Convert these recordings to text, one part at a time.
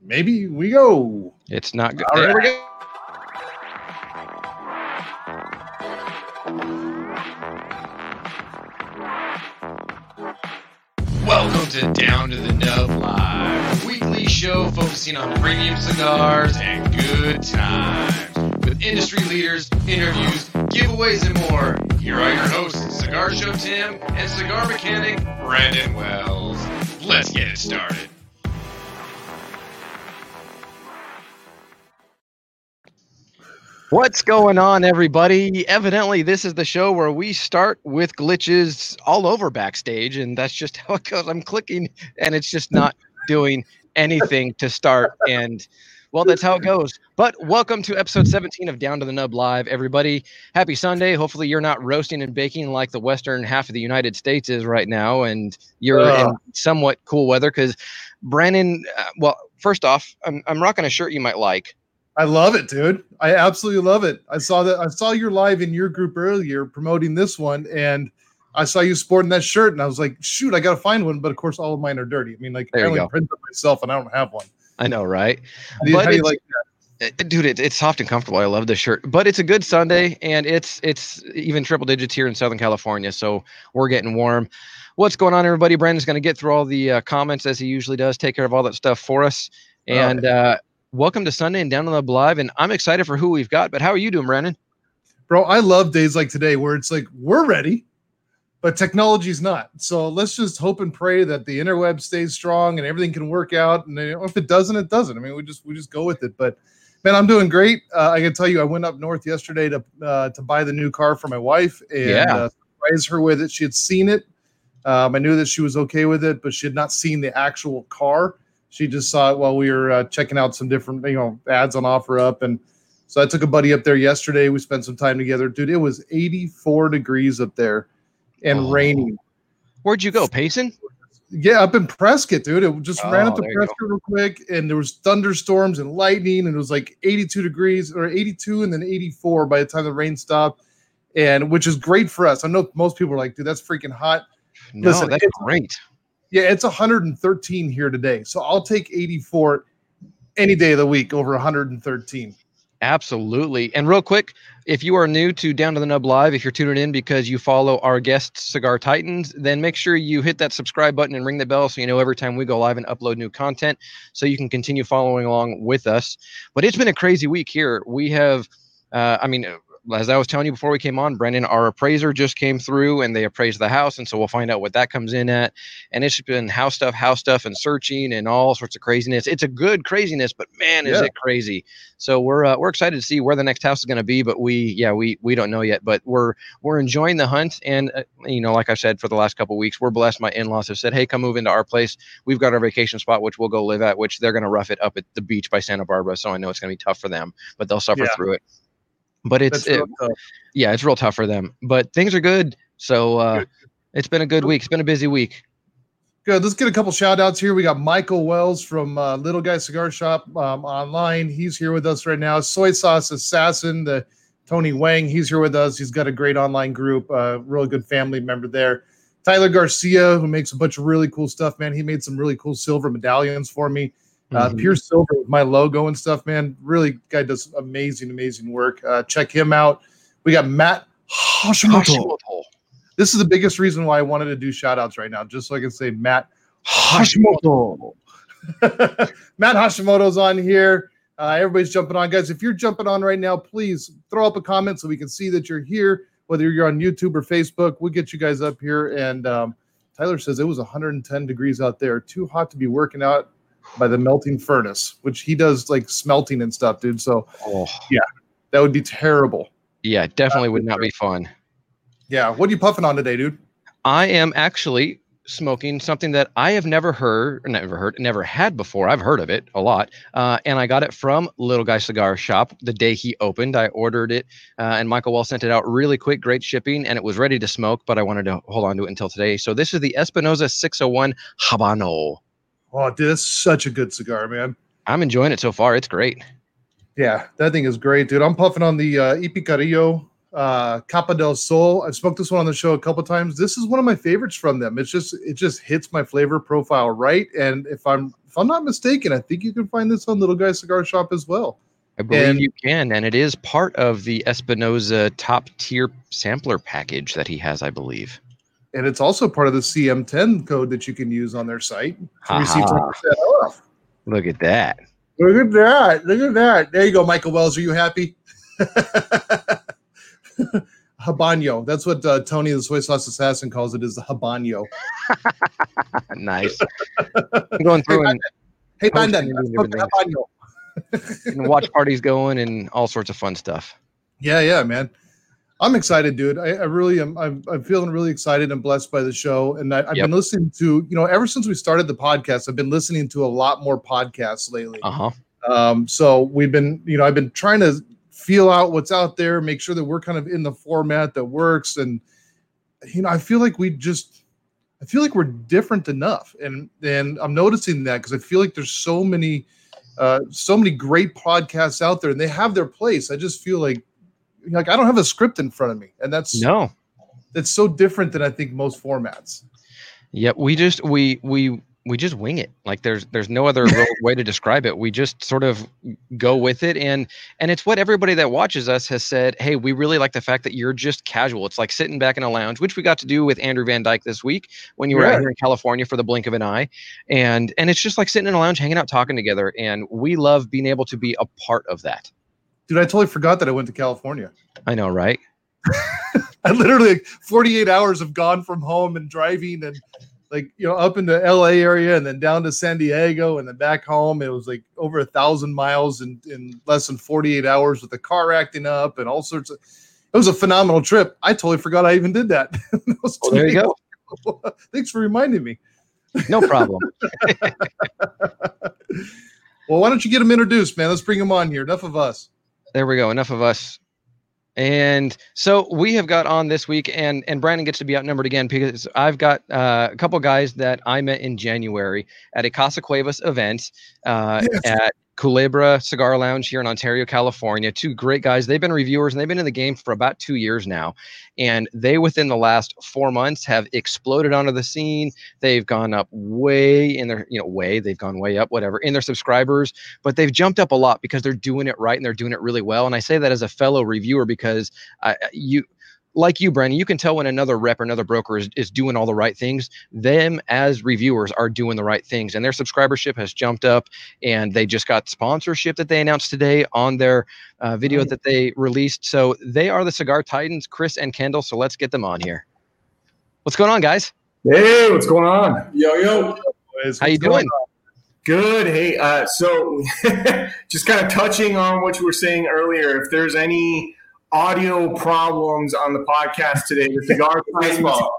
maybe we go. It's not good. All There we go. Welcome to Down to the Nub Live, a weekly show focusing on premium cigars and good times. With industry leaders, interviews, giveaways, and more, here are your hosts, Cigar Show Tim and cigar mechanic Brandon Wells. Let's get it started. What's going on, everybody? Evidently, this is the show where we start with glitches all over backstage, and that's just how it goes. I'm clicking, and it's just not doing anything to start. And well, that's how it goes. But welcome to episode 17 of Down to the Nub Live, everybody. Happy Sunday. Hopefully, you're not roasting and baking like the western half of the United States is right now, and you're in somewhat cool weather. Because Brandon, uh, well, first off, I'm, I'm rocking a shirt you might like. I love it, dude. I absolutely love it. I saw that. I saw your live in your group earlier promoting this one, and I saw you sporting that shirt, and I was like, shoot, I got to find one. But of course, all of mine are dirty. I mean, like There I only printed it myself, and I don't have one. I know, right? How But do you like that? Uh, dude it, it's soft and comfortable i love this shirt but it's a good sunday and it's it's even triple digits here in southern california so we're getting warm what's going on everybody brandon's going to get through all the uh, comments as he usually does take care of all that stuff for us and uh, welcome to sunday and down on the live and i'm excited for who we've got but how are you doing brandon Bro, I love days like today where it's like we're ready, but technology's not. So let's just hope and pray that the interweb stays strong and everything can work out. And if it doesn't, it doesn't. I mean, we just we just go with it. But man, I'm doing great. Uh, I can tell you, I went up north yesterday to uh, to buy the new car for my wife and Yeah. uh, surprise her with it. She had seen it. Um, I knew that she was okay with it, but she had not seen the actual car. She just saw it while we were uh, checking out some different, you know, ads on OfferUp, and so I took a buddy up there yesterday. We spent some time together, dude. It was 84 degrees up there and Oh. raining. where'd you go payson Yeah, up in Prescott, dude. It just ran Oh, up to. Prescott real quick, and there was thunderstorms and lightning, and it was like 82 degrees or 82 and then 84 by the time the rain stopped, and which is great for us. I know most people are like, dude, that's freaking hot. no Listen, that's great Yeah, it's 113 here today, so I'll take 84 any day of the week over 113. Absolutely. And real quick, if you are new to Down to the Nub Live, if you're tuning in because you follow our guests, Cigar Titans, then make sure you hit that subscribe button and ring the bell so you know every time we go live and upload new content so you can continue following along with us. But it's been a crazy week here. We have, uh, I mean, as I was telling you before we came on, Brendan, our appraiser just came through and they appraised the house. And so we'll find out what that comes in at. And it's been house stuff, house stuff, and searching and all sorts of craziness. It's a good craziness, but man, is Yeah. it crazy. So we're uh, we're excited to see where the next house is going to be, but we yeah we we don't know yet. But we're we're enjoying the hunt, and uh, you know, like I said for the last couple weeks, we're blessed. My in-laws have said, "Hey, come move into our place. We've got our vacation spot, which we'll go live at. Which they're going to rough it up at the beach by Santa Barbara. So I know it's going to be tough for them, but they'll suffer Yeah. through it. But it's it, yeah, it's real tough for them. But things are good. So uh, Good. it's been a good week. It's been a busy week. Good. Let's get a couple shout outs here. We got Michael Wells from uh, Little Guy Cigar Shop um, online. He's here with us right now. Soy Sauce Assassin, the Tony Wang, he's here with us. He's got a great online group, uh, really good family member there. Tyler Garcia, who makes a bunch of really cool stuff, man. He made some really cool silver medallions for me. Uh, Mhm. Pure silver with my logo and stuff, man. Really, guy does amazing, amazing work. Uh, check him out. We got Matt Hashimoto. Hashimoto. This is the biggest reason why I wanted to do shout outs right now, just so I can say Matt Hashimoto. Matt Hashimoto's on here. Uh, everybody's jumping on. Guys, if you're jumping on right now, please throw up a comment so we can see that you're here, whether you're on YouTube or Facebook. We'll get you guys up here. And um, Tyler says it was 110 degrees out there, too hot to be working out by the melting furnace, which he does like smelting and stuff, dude. So Oh, that would be terrible. yeah, definitely would not be fun. Yeah. What are you puffing on today, dude? I am actually smoking something that I have never heard, never heard, never had before. I've heard of it a lot, uh, and I got it from Little Guy Cigar Shop the day he opened. I ordered it, uh, and Michael Well sent it out really quick, great shipping, and it was ready to smoke. But I wanted to hold on to it until today. So this is the Espinosa 601 Habano. Oh, dude, that's such a good cigar, man. I'm enjoying it so far. It's great. Yeah, that thing is great, dude. I'm puffing on the uh, E.P. Carrillo uh, Capa del Sol. I've smoked this one on the show a couple times. This is one of my favorites from them. It's just it just hits my flavor profile right. And if I'm if I'm not mistaken, I think you can find this on Little Guy Cigar Shop as well. I believe And- you can, and it is part of the Espinosa top tier sampler package that he has, I believe. And it's also part of the CM10 code that you can use on their site to receive 10% off. Look at that. Look at that. Look at that. There you go, Michael Wells. Are you happy? Habano. That's what uh, Tony the Soy Sauce Assassin calls it is the habano. nice. I'm going through and, Hey, and let's doing smoke the different habano. and watch parties going and all sorts of fun stuff. Yeah, yeah, man. I'm excited, dude. I, I really am. I'm, I'm feeling really excited and blessed by the show. And I, I've Yep. been listening to, you know, ever since we started the podcast, I've been listening to a lot more podcasts lately. Uh huh. Um, so we've been, you know, I've been trying to feel out what's out there, make sure that we're kind of in the format that works. And, you know, I feel like we just, I feel like we're different enough. And, and I'm noticing that because I feel like there's so many, uh, so many great podcasts out there and they have their place. I just feel like, like I don't have a script in front of me. And that's, No. that's so different than I think most formats. Yep. We just we we we just wing it. Like there's there's no other real way to describe it. We just sort of go with it and and it's what everybody that watches us has said, "Hey, we really like the fact that you're just casual. It's like sitting back in a lounge, which we got to do with Andrew Van Dyke this week when you were Yeah. out here in California for the blink of an eye. And and it's just like sitting in a lounge hanging out talking together and we love being able to be a part of that. Dude, I totally forgot that I went to California. I know, right? I literally like 48 hours have gone from home and driving and like you know up into LA area and then down to San Diego and then back home. It was like over a thousand miles in, in less than 48 hours with the car acting up and all sorts of it was a phenomenal trip. I totally forgot I even did that. That Well, there you go. Thanks for reminding me. No problem. Well, why don't you get them introduced, man? Let's bring them on here. Enough of us. There we go. Enough of us. And so we have got on this week, and and Brandon gets to be outnumbered again because I've got uh, a couple guys that I met in January at a Casa Cuevas event uh, Yes. at Culebra Cigar Lounge here in Ontario, California. Two great guys. They've been reviewers and they've been in the game for about two years now, and they within the last four months have exploded onto the scene. They've gone up way in their you know way they've gone way up whatever in their subscribers but they've jumped up a lot because they're doing it right and they're doing it really well. And I say that as a fellow reviewer because I, you, like you, Brandon, you can tell when another rep or another broker is, is doing all the right things. Them as reviewers are doing the right things, and their subscribership has jumped up. And they just got sponsorship that they announced today on their uh, video Nice. that they released. So they are the Cigar Titans, Chris and Kendall. So let's get them on here. What's going on, guys? Hey, what's going on? Yo, yo. Boys, How you what's going doing? Good. Hey, uh, so just kind of touching on what you were saying earlier, if there's any audio problems on the podcast today, the cigar His fault.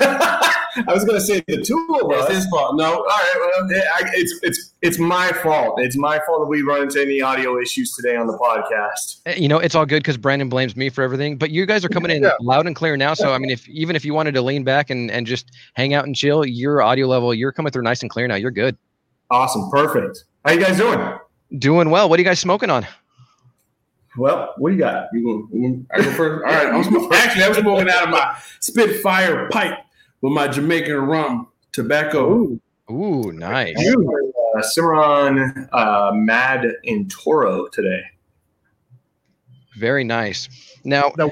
I was going to say the two of us. It's his fault. No, All right, well, eh, I, it's it's it's my fault. It's my fault that we run into any audio issues today on the podcast. Uh, you know it's all good because brandon blames me for everything but you guys are coming in Yeah. loud and clear now so i mean if even if you wanted to lean back and, and just hang out and chill your audio level you're coming through nice and clear now you're good Awesome, perfect. How you guys doing? doing well what are you guys smoking on Well, what do you got? you go. you go- I go first. All right. I'm smoking, actually, I'm smoking out of my Spitfire pipe with my Jamaican rum tobacco. ooh nice You uh, Cimarron uh, Mad in Toro today. very nice now Now,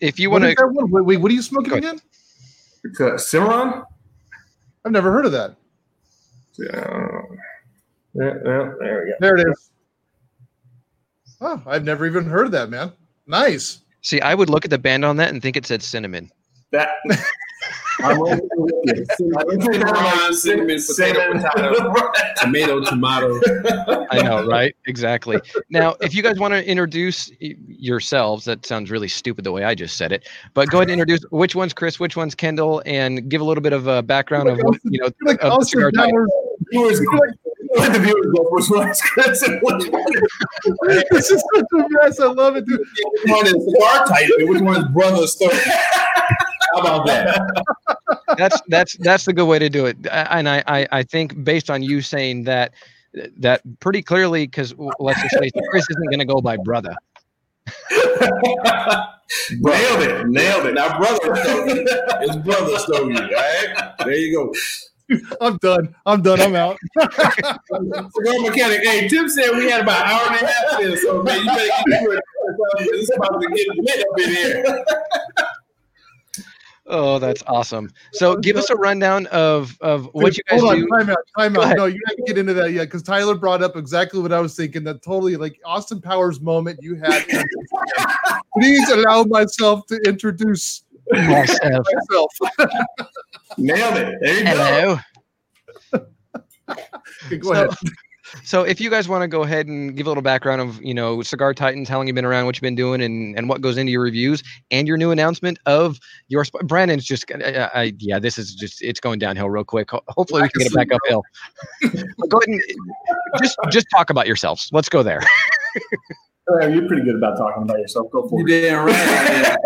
if you want to? Wait, wait, what are you smoking again? It's, uh, Cimarron? I've never heard of that. Yeah. Yeah, yeah, there we go. There it is. Oh, I've never even heard of that, man. Nice. see i would look at the band on that and think it said cinnamon That. I'm with you. Cimarron, cinnamon, potato, potato. Tomato, tomato. i know right exactly now if you guys want to introduce yourselves that sounds really stupid the way i just said it but go ahead and introduce which one's chris which one's kendall and give a little bit of a background of what you know like of the cigar Titan. Powers. Viewers, let the viewers go which one is Chris and which one is this is such a mess. I love it, dude. Which one is cigar titan? Which one is brother story? How about that? that's that's that's the good way to do it and I, I i think based on you saying that that pretty clearly because let's just say chris isn't going to go by brother Nailed it. Nailed it. Now, brother story is brother story. All right. There you go. I'm done. I'm done. I'm out. Cigar mechanic. Hey, Tim said we had about an hour and a half in, so man, you better get to it. It's about to get lit up in here. Oh, that's awesome. So give us a rundown of of what you guys Hold on, do. time out, time out. No, you haven't get into that yet because Tyler brought up exactly what I was thinking. That totally like Austin Powers moment you had. Please allow myself to introduce Myself. myself. Nailed it. There you go. Hello. Okay, go So- ahead. So if you guys want to go ahead and give a little background of, you know, Cigar Titans, how long you've been around, what you've been doing, and, and what goes into your reviews, and your new announcement of your sp- Brandon's just, uh, I, yeah, this is just, it's going downhill real quick. Ho- Hopefully we can get it back uphill. go ahead and just, just talk about yourselves. Let's go there. Uh, You're pretty good about talking about yourself. Go for You it. damn right.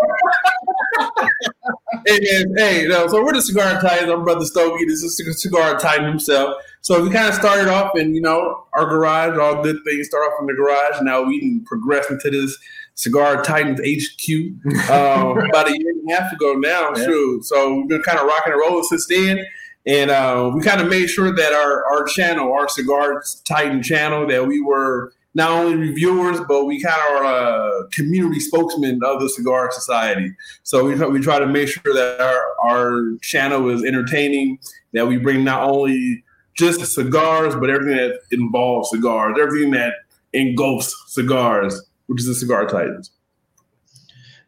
Am. hey no, so we're the cigar titans. I'm brother Stogie. This is the cigar titan himself. So we kind of started off in you know our garage. All good things start off in the garage. Now we can progress into this cigar titans HQ um, about a year and a half ago now. Yeah. True. So we've been kind of rocking and rolling since then. And uh, we kind of made sure that our, our channel, our Cigar Titan channel, that we were not only reviewers, but we kind of are uh, community spokesmen of the Cigar Society. So we, try- we try to make sure that our, our channel is entertaining, that we bring not only just cigars, but everything that involves cigars, everything that engulfs cigars, which is the Cigar Titans.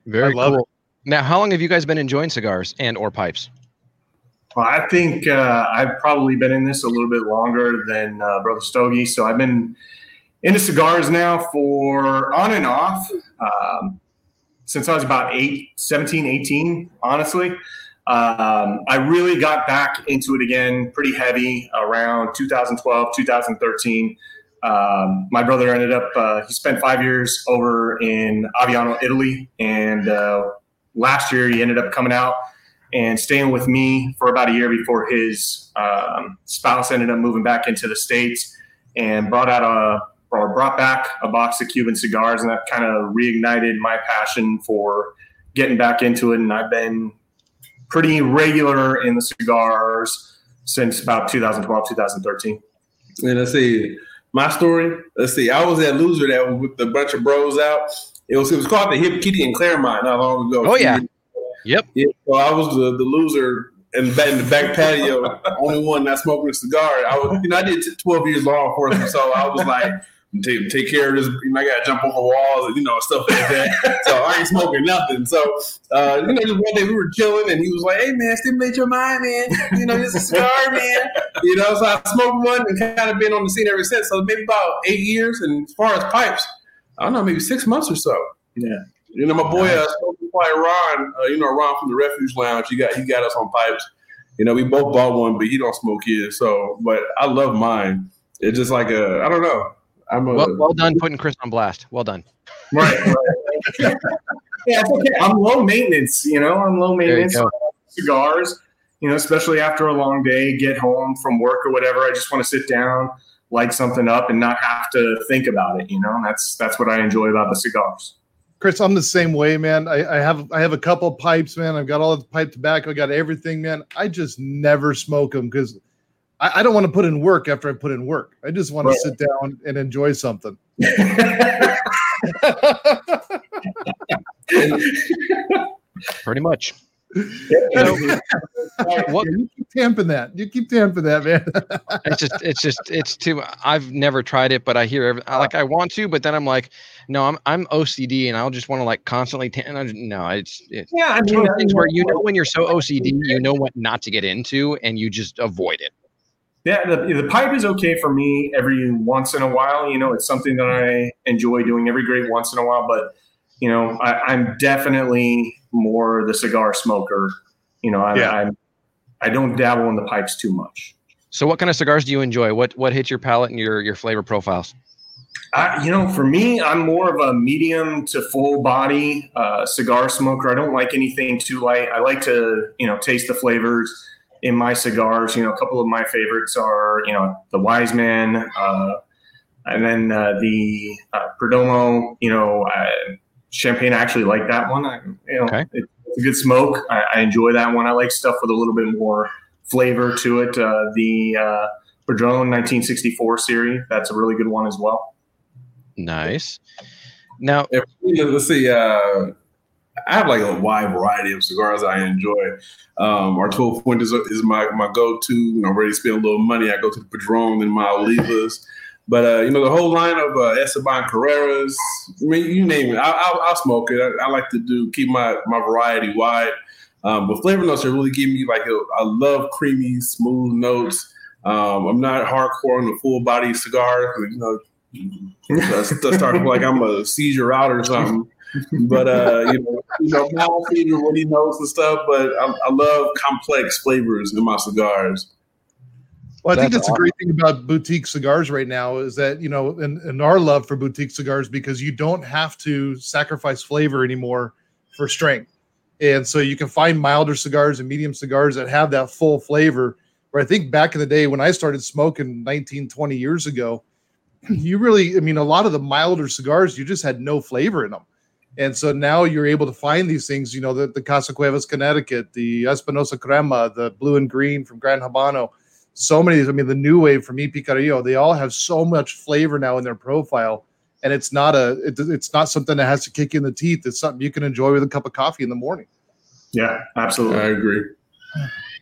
Very love cool. Now, how long have you guys been enjoying cigars and or pipes? Well, I think uh, I've probably been in this a little bit longer than uh, Brother Stogie. So I've been into cigars now for on and off um, since I was about eight, 17, 18, honestly. Um, I really got back into it again pretty heavy around 2012, 2013. Um, my brother ended up, uh, he spent five years over in Aviano, Italy. And uh, last year he ended up coming out and staying with me for about a year before his um, spouse ended up moving back into the states and brought out a or brought back a box of Cuban cigars, and that kind of reignited my passion for getting back into it. And I've been pretty regular in the cigars since about 2012, 2013. And let's see, my story. Let's see, I was that loser that was with a bunch of bros out. It was it was called the Hip Kitty in Claremont not long ago. Oh, yeah. Yep. Yeah, so I was the, the loser in the, back, in the back patio, only one not smoking a cigar. I was, you know, I did 12 years law enforcement, so I was like, take, take care of this. You know, I got to jump over walls and, you know, stuff like that. so I ain't smoking nothing. So, uh, you know, just one day we were chilling and he was like, hey, man, stimulate your mind, man. You know, this is a cigar, man. You know, so I smoked one and kind of been on the scene ever since. So maybe about eight years. And as far as pipes, I don't know, maybe six months or so. Yeah. You know, my boy, uh, Ron, uh, you know, Ron from the Refuge Lounge, he got he got us on pipes. You know, we both bought one, but he don't smoke his. So, but I love mine. It's just like a, I don't know. I'm a, Well, well done putting Chris on blast. Well done. Right. right. yeah, it's okay. I'm low maintenance, you know, I'm low There you maintenance go. Uh, cigars, you know, especially after a long day, get home from work or whatever. I just want to sit down, light something up and not have to think about it, you know. And that's that's what I enjoy about the cigars. Chris, I'm the same way, man. I, I have I have a couple pipes, man. I've got all the pipe tobacco, I got everything, man. I just never smoke them because I, I don't want to put in work after I put in work. I just want Right. to sit down and enjoy something. Pretty much. what you keep tamping that. You keep tamping that, man. It's just, it's just, it's too. I've never tried it, but I hear every, I, like I want to, but then I'm like, no, I'm I'm OCD, and I'll just want to like constantly. T- and I no, it's it's yeah, I one mean, of those things where you know when you're so OCD, you know what not to get into, and you just avoid it. Yeah, the, the pipe is okay for me every once in a while. You know, it's something that I enjoy doing every great once in a while. But you know, I, I'm definitely more the cigar smoker. You know, I, Yeah. I'm I don't dabble in the pipes too much. So, what kind of cigars do you enjoy? What what hits your palate and your your flavor profiles? I, you know, for me, I'm more of a medium to full body uh, cigar smoker. I don't like anything too light. I like to, you know, taste the flavors in my cigars. You know, a couple of my favorites are, you know, the Wise Man, uh, and then uh, the uh, Perdomo. You know, uh, champagne. I actually like that one. I, you know, Okay. it, it's a good smoke. I, I enjoy that one. I like stuff with a little bit more flavor to it. Uh, the uh, Padron 1964 series, that's a really good one as well. Nice. Now, If, you let's see. Uh, I have like a wide variety of cigars I enjoy. Um, our 12 point is, is my, my go to. You know, I'm ready to spend a little money. I go to the Padron and my Olivas. But, uh, you know, the whole line of uh, Esteban Carreras, I mean, you name it, I, I'll, I'll smoke it. I, I like to do keep my, my variety wide. Um, but flavor notes are really giving me like a, I love creamy, smooth notes. Um, I'm not hardcore on the full body cigar. You know, that's starting like I'm a seizure out or something. But uh, you know, you know, mouth feeder, what he knows and stuff. But I, I love complex flavors in my cigars. Well, I think That's that's a great thing about boutique cigars right now is that, you know, and, and our love for boutique cigars because you don't have to sacrifice flavor anymore for strength. And so you can find milder cigars and medium cigars that have that full flavor. Where I think back in the day when I started smoking 19, 20 years ago, you really, I mean, a lot of the milder cigars, you just had no flavor in them. And so now you're able to find these things, you know, the, the Casa Cuevas, Connecticut, the Espinosa Crema, the blue and green from Gran Habano. So many, I mean, the new wave from E. Picarillo, they all have so much flavor now in their profile. And it's not a, it, it's not something that has to kick you in the teeth. It's something you can enjoy with a cup of coffee in the morning. Yeah, absolutely. I agree.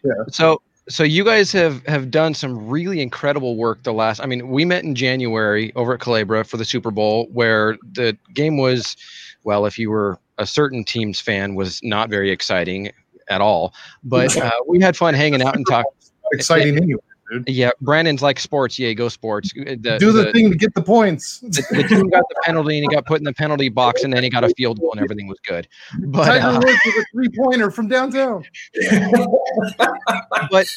Yeah. so so you guys have have done some really incredible work the last i mean we met in january over at Culebra for the super bowl where the game was well if you were a certain team's fan was not very exciting at all but uh, we had fun hanging out and talking Exciting anyway. yeah brandon's like sports yeah go sports Uh, the, Do the, thing to get the points. the, the team got the penalty and he got put in the penalty box and then he got a field goal and everything was good but Tiger uh, Woods with a three pointer from downtown. but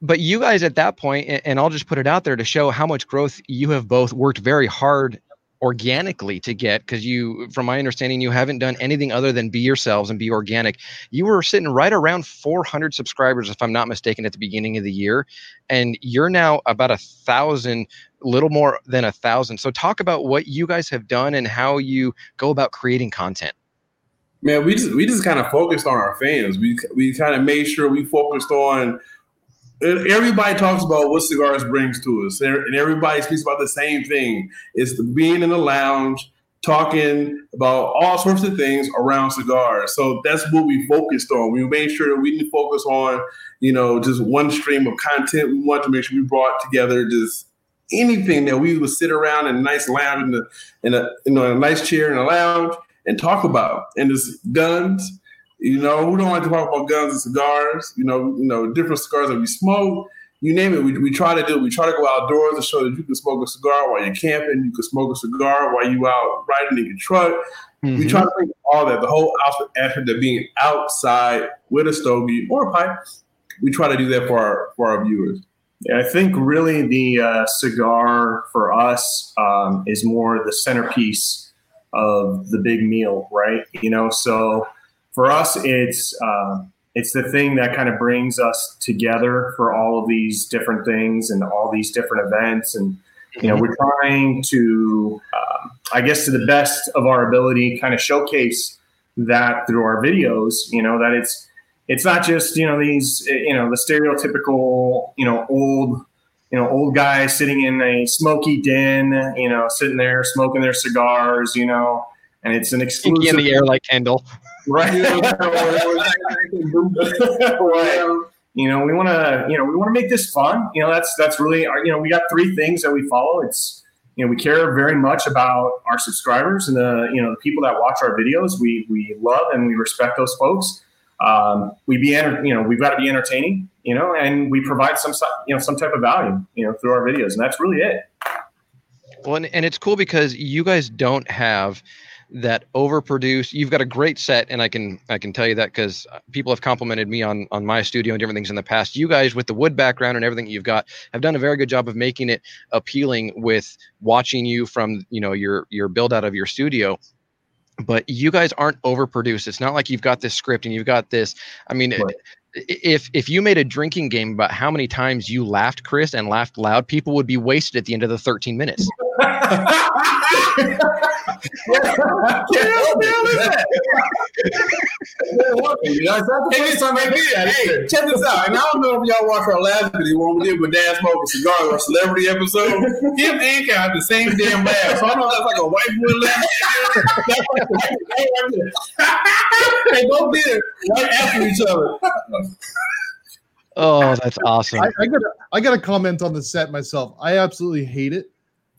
but you guys at that and i'll just put it out there to show how much growth you have both worked very hard organically to get because you from my understanding you haven't done anything other than be yourselves and be organic you were sitting right around 400 subscribers if i'm not mistaken at the beginning of the year and you're now about a thousand little more than a thousand so talk about what you guys have done and how you go about creating content Man, we just we just kind of focused on our fans. We we kind of made sure we focused on. Everybody talks about what cigars brings to us, and everybody speaks about the same thing. It's being in the lounge, talking about all sorts of things around cigars. So that's what we focused on. We made sure that we didn't focus on, you know, just one stream of content. We wanted to make sure we brought together just anything that we would sit around in a nice lounge in the in a you know a nice chair in a lounge and talk about. And it's guns. You know, we don't like to talk about guns and cigars? You know, you know, different cigars that we smoke. You name it. We, we try to do. We try to go outdoors to show that you can smoke a cigar while you're camping. You can smoke a cigar while you out riding in your truck. We try to bring all that, the whole aspect of being outside with a stogie or a pipe. We try to do that for our for our viewers. Yeah, I think really the uh, cigar for us um, is more the centerpiece of the big meal, right? You know, so for us, it's uh, it's the thing that kind of brings us together for all of these different things and all these different events, and you know, we're trying to, uh, I guess, to the best of our ability, kind of showcase that through our videos. You know, that it's it's not just you know these you know the stereotypical you know old you know old guys sitting in a smoky den you know sitting there smoking their cigars you know and it's an exclusive in the air like kendall right. Right. You know we want to you know we want to make this fun. You know that's that's really our, you know we got three things that we follow. It's you know we care very much about our subscribers and the you know the people that watch our videos. We we love and we respect those folks. Um, we be enter- you know we've got to be entertaining you know and we provide some you know some type of value you know through our videos and that's really it. Well, and, and it's cool because you guys don't have that overproduce. You've got a great set, and I can I can tell you that because uh, people have complimented me on on my studio and different things in the past. You guys, with the wood background and everything you've got, have done a very good job of making it appealing with watching you from you know your your build out of your studio. But you guys aren't overproduced. It's not like you've got this script and you've got this. I mean, Right. if if you made a drinking game about how many times you laughed, Chris, and laughed loud, people would be wasted at the end of the 13 minutes. Hey, check this out. And I don't know if y'all watched our last video when we did with Dad Smoking Cigar, our celebrity episode. Him and Ink had the same damn laugh. So I don't know if that's like a white boy laugh. they both did it right after each other. Oh, that's awesome. I, I gotta I gotta comment on the set myself. I absolutely hate it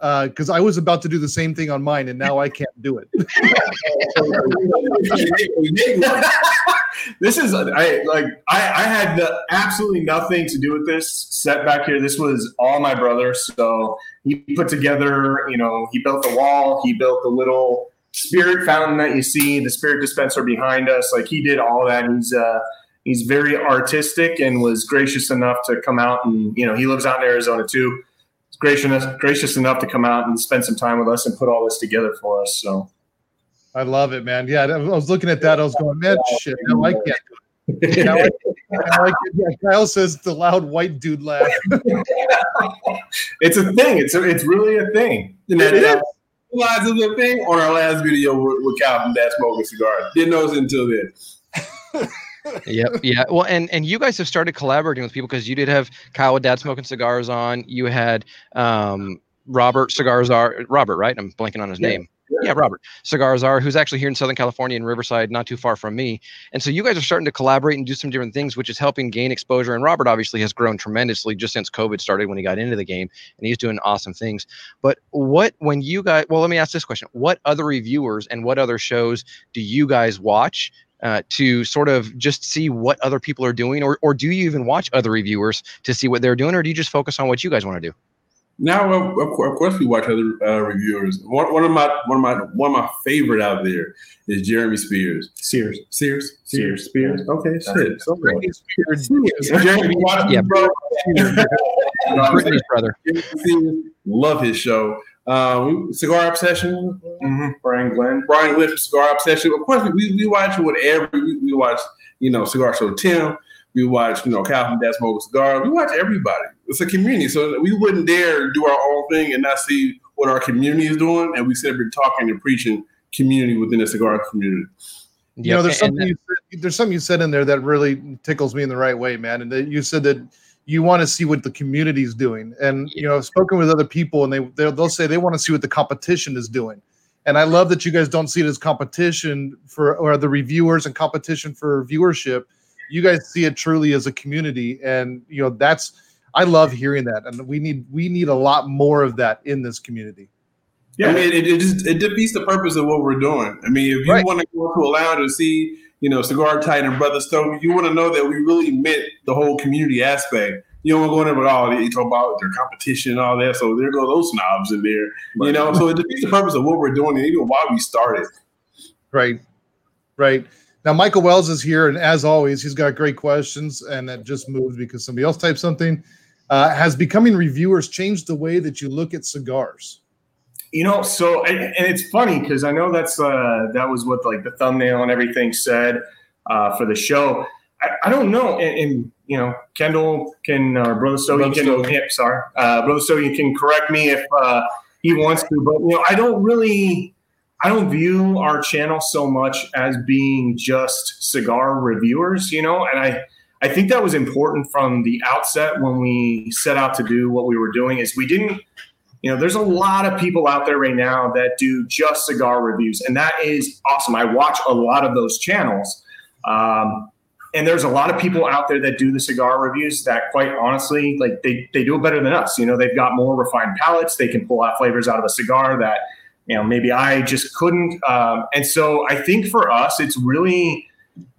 because I was about to do the same thing on mine, and now I can't do it. this is I like I, I had the, absolutely nothing to do with this setback here. This was all my brother. So he put together, you know, he built the wall, he built the little spirit fountain that you see, the spirit dispenser behind us. Like he did all that. He's uh he's very artistic and was gracious enough to come out and you know he lives out in Arizona too. He's gracious gracious enough to come out and spend some time with us and put all this together for us. So I love it, man. Yeah, I was looking at that. I was going, man, shit. Now I can't do it. Now I, now I can- yeah, Kyle says the loud white dude laugh. it's a thing. It's a, it's really a thing. And that, uh, that realized it a thing on our last video with, with Calvin Dad Smoking Cigar. Didn't know it until then. yep yeah well and and you guys have started collaborating with people because you did have kyle with dad smoking cigars on you had um robert cigars are robert right? I'm blanking on his Yeah. name. Yeah robert cigars are who's actually here in southern california in riverside not too far from me. And so you guys are starting to collaborate and do some different things which is helping gain exposure. And robert obviously has grown tremendously just since covid started when he got into the game and he's doing awesome things. But what when you guys well let me ask this question. What other reviewers and what other shows do you guys watch uh, to sort of just see what other people are doing, or, or do you even watch other reviewers to see what they're doing, or do you just focus on what you guys want to do? Now, of, of course, we watch other uh, reviewers. One, one of my one of my one of my favorite out there is Jeremy Spears. Sears. Sears, Sears. Spears. Okay, shit. So good. Britney Spears. Jeremy, watch Yeah. bro. Brother. Love his show. Um, Cigar Obsession. hmm Brian Glynn. Brian Lipp, Cigar Obsession. Of course, we, we watch whatever. We, we watch, you know, Cigar Show Tim. We watch, you know, Calvin Dad Smoke Cigar. We watch everybody. It's a community. So we wouldn't dare do our own thing and not see what our community is doing. And we sit up here talking and preaching community within the cigar community. You know, there's and- something you said, there's something you said in there that really tickles me in the right way, man. And that you said that you want to see what the community is doing, and you know, I've spoken with other people, and they they'll, they'll say they want to see what the competition is doing. And I love that you guys don't see it as competition for or the reviewers and competition for viewership. You guys see it truly as a community, and you know that's I love hearing that, and we need we need a lot more of that in this community. Yeah. I mean, it, it just it defeats the purpose of what we're doing. I mean, if you Right. want to go to a lounge and see, you know, Cigar Titan and Brother Stogie, you want to know that we really meant the whole community aspect. You don't want to go in there with all they talk about their competition and all that. So there go those snobs in there. You know, so it defeats the purpose of what we're doing and even why we started. Right. Right. Now, Michael Wells is here, and as always, he's got great questions. And that just moved because somebody else typed something. Uh, has becoming reviewers changed the way that you look at cigars? You know, so and, and it's funny because I know that's uh that was what like the thumbnail and everything said uh, for the show. I, I don't know, and, and you know, Kendall can or Brother Stogie Brother can. Yeah, sorry, uh, Brother Stogie can correct me if uh, he wants to, but you know, I don't really. I don't view our channel so much as being just cigar reviewers, you know, and I I think that was important from the outset when we set out to do what we were doing is we didn't you know there's a lot of people out there right now that do just cigar reviews and that is awesome. I watch a lot of those channels. Um, and there's a lot of people out there that do the cigar reviews that quite honestly like they, they do it better than us. You know they've got more refined palates they can pull out flavors out of a cigar that you know maybe i just couldn't. Um, and so i think for us it's really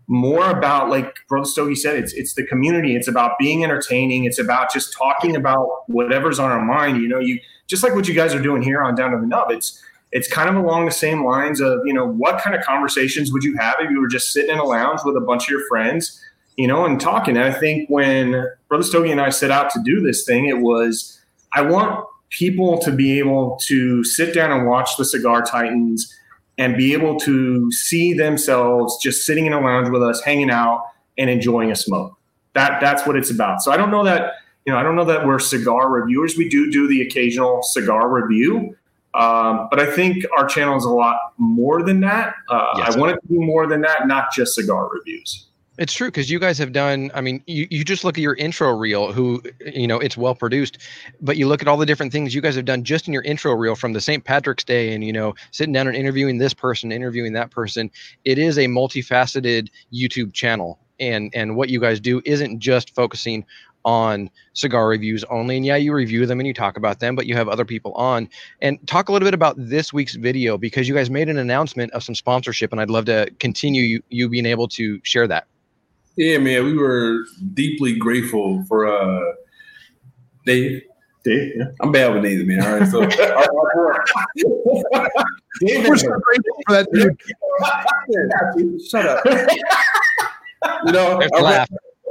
more about like brother stogie said it's it's the community. It's about being entertaining. It's about just talking about whatever's on our mind. You know you just like what you guys are doing here on down to the nub it's it's kind of along the same lines of you know what kind of conversations would you have if you were just sitting in a lounge with a bunch of your friends you know and talking? And i think when brother stogie and i set out to do this thing it was i want people to be able to sit down and watch the cigar titans and be able to see themselves just sitting in a lounge with us hanging out and enjoying a smoke. That that's what it's about. So i don't know that you know i don't know that we're cigar reviewers we do do the occasional cigar review Um, but I think our channel is a lot more than that. Uh, Yes. I want it to be more than that, not just cigar reviews. It's true because you guys have done. I mean, you, you just look at your intro reel, who you know it's well produced, but you look at all the different things you guys have done just in your intro reel from the St. Patrick's Day, and you know sitting down and interviewing this person, interviewing that person. It is a multifaceted YouTube channel, and and what you guys do isn't just focusing on cigar reviews only. And yeah, you review them and you talk about them, but you have other people on. And talk a little bit about this week's video because you guys made an announcement of some sponsorship, and I'd love to continue you, you being able to share that. Yeah, man, we were deeply grateful for uh Dave. Dave, yeah. I'm bad with names, man. All right, so Dave We're so grateful for that dude. Shut up. You know,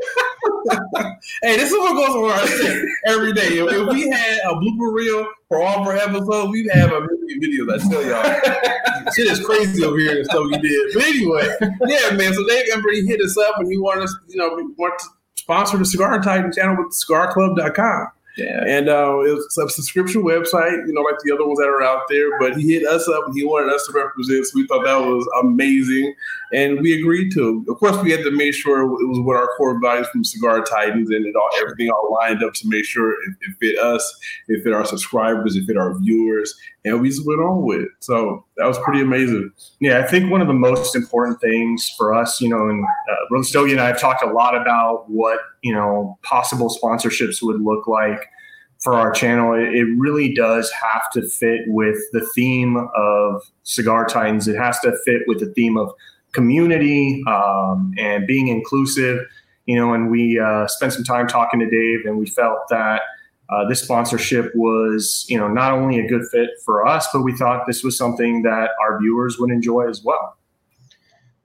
There's our- the laugh. hey, this is what goes on our shit every day. If, if we had a blooper reel for all of our episodes, we'd have a million videos. I tell y'all, shit is crazy over here. So we did. But anyway, yeah, man. So Dave Ember he hit us up and he wanted us, you know, we want to sponsor the Cigar Titan channel with cigarclub.com. Yeah. And uh, it was a subscription website, you know, like the other ones that are out there. But he hit us up and he wanted us to represent. So we thought that was amazing. And we agreed to. Of course, we had to make sure it was what our core values from Cigar Titans and it all everything all lined up to make sure it, it fit us, it fit our subscribers, it fit our viewers. And we just went on with it. So that was pretty amazing. Yeah, I think one of the most important things for us, you know, and uh, Stogie and I have talked a lot about what, you know, possible sponsorships would look like for our channel. It really does have to fit with the theme of Cigar Titans. It has to fit with the theme of community um, and being inclusive, you know, and we uh, spent some time talking to Dave and we felt that uh, this sponsorship was, you know, not only a good fit for us, but we thought this was something that our viewers would enjoy as well.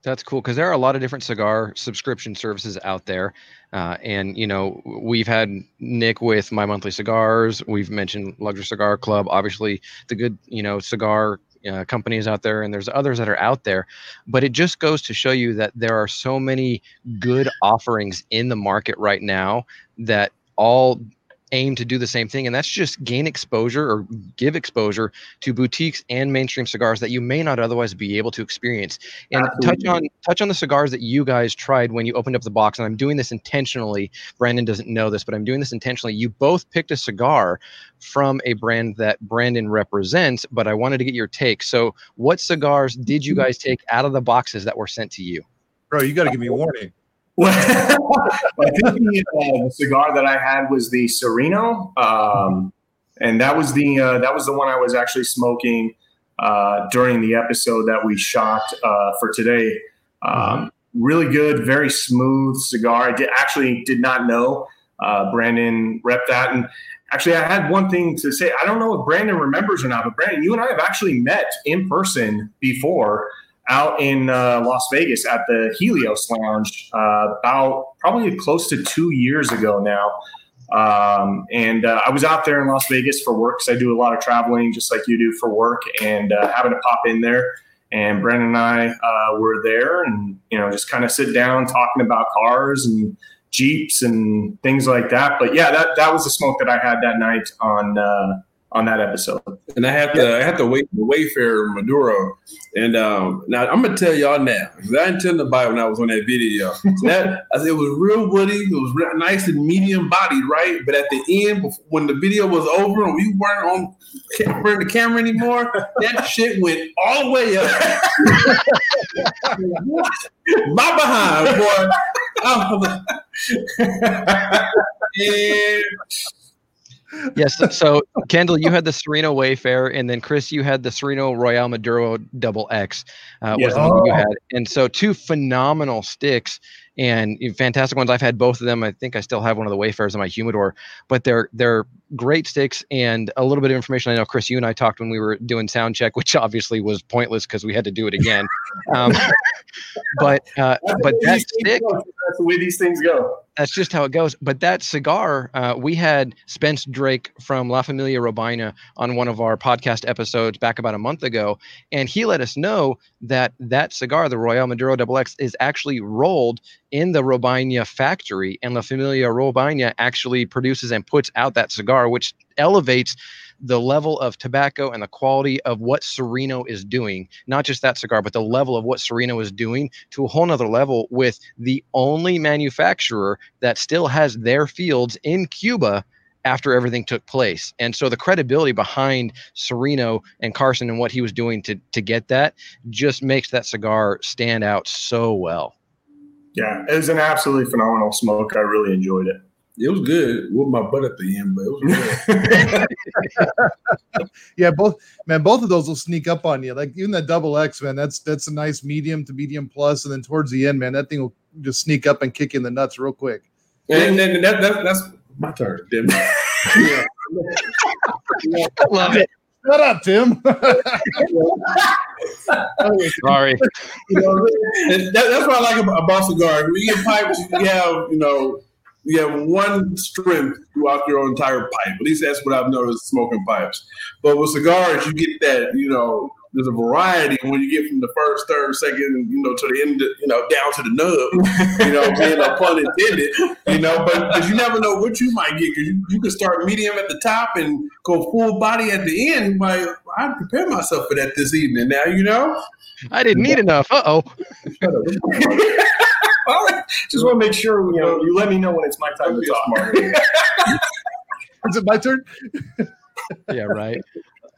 That's cool because there are a lot of different cigar subscription services out there. Uh, and, you know, we've had Nick with My Monthly Cigars. We've mentioned Luxury Cigar Club, obviously, the good, you know, cigar uh, companies out there, and there's others that are out there. But it just goes to show you that there are so many good offerings in the market right now that all aim to do the same thing and that's just gain exposure or give exposure to boutiques and mainstream cigars that you may not otherwise be able to experience. And touch on touch on the cigars that you guys tried when you opened up the box and i'm doing this intentionally. Brandon doesn't know this but i'm doing this intentionally. You both picked a cigar from a brand that brandon represents but i wanted to get your take. So what cigars did you mm-hmm. guys take out of the boxes that were sent to you? Bro, you got to give me a warning. Well, I think the, uh, the cigar that I had was the Sereno, um, and that was the uh, that was the one I was actually smoking uh, during the episode that we shot uh, for today. Um, Really good, very smooth cigar. I did, actually did not know uh, Brandon rep that, and actually I had one thing to say. I don't know if Brandon remembers or not, but Brandon, you and I have actually met in person before out in uh, Las Vegas at the Helios Lounge uh, about probably close to two years ago now. Um, and uh, I was out there in Las Vegas for work because I do a lot of traveling, just like you do for work, and uh, having to pop in there. And Brandon and I uh, were there, and you know, just kind of sit down talking about cars and Jeeps and things like that. But yeah, that that was the smoke that I had that night on uh, on that episode. And I have to I have to wait the Wayfarer Maduro. And um, now I'm gonna tell y'all now, because I didn't tell nobody when I was on that video. So that I said it was real woody, it was real nice and medium bodied, right? But at the end, bef- when the video was over and we weren't on for the camera anymore, that shit went all the way up. My behind, boy. And yes so, so kendall you had the sereno Wayfarer and then chris you had the sereno royale maduro double x uh, the one you had. And so two phenomenal sticks and fantastic ones. I've had both of them. I think i still have one of the Wayfarers in my humidor but they're they're great sticks and a little bit of information i know chris you and i talked when we were doing sound check which obviously was pointless because we had to do it again um, but uh, but that stick go. That's the way these things go. that's just how it goes. But that cigar, uh, we had Spence Drake from La Familia Robaina on one of our podcast episodes back about a month ago, and he let us know that that cigar, the Royal Maduro Double X, is actually rolled in the Robaina factory, and La Familia Robaina actually produces and puts out that cigar, which elevates the level of tobacco and the quality of what Sereno is doing, not just that cigar, but the level of what Sereno is doing to a whole nother level with the only manufacturer that still has their fields in Cuba after everything took place. And so the credibility behind Sereno and Carson and what he was doing to to get that just makes that cigar stand out so well. Yeah, it was an absolutely phenomenal smoke. I really enjoyed it. It was good. With my butt at the end, but it was good. yeah, both man, both of those will sneak up on you. Like even that double X, man, that's that's a nice medium to medium plus, and then towards the end, man, that thing will just sneak up and kick you in the nuts real quick. and then that, that, that's my turn. Tim. yeah. Love it. Shut up, Tim. Sorry. You know, that, that's what I like about, about cigars. When you get pipes, you have, you know, you have one strength throughout your entire pipe. At least that's what I've noticed smoking pipes. But with cigars, you get that, you know, there's a variety when you get from the first, third, second, you know, to the end, you know, down to the nub, you know, being a pun intended, you know, but because you never know what you might get you, you can start medium at the top and go full body at the end. Might, I prepared myself for that this evening. Now, you know, I didn't need enough. Uh oh. All right. Just want to make sure you know you let me know when it's my time to talk. Is it my turn? Yeah, right.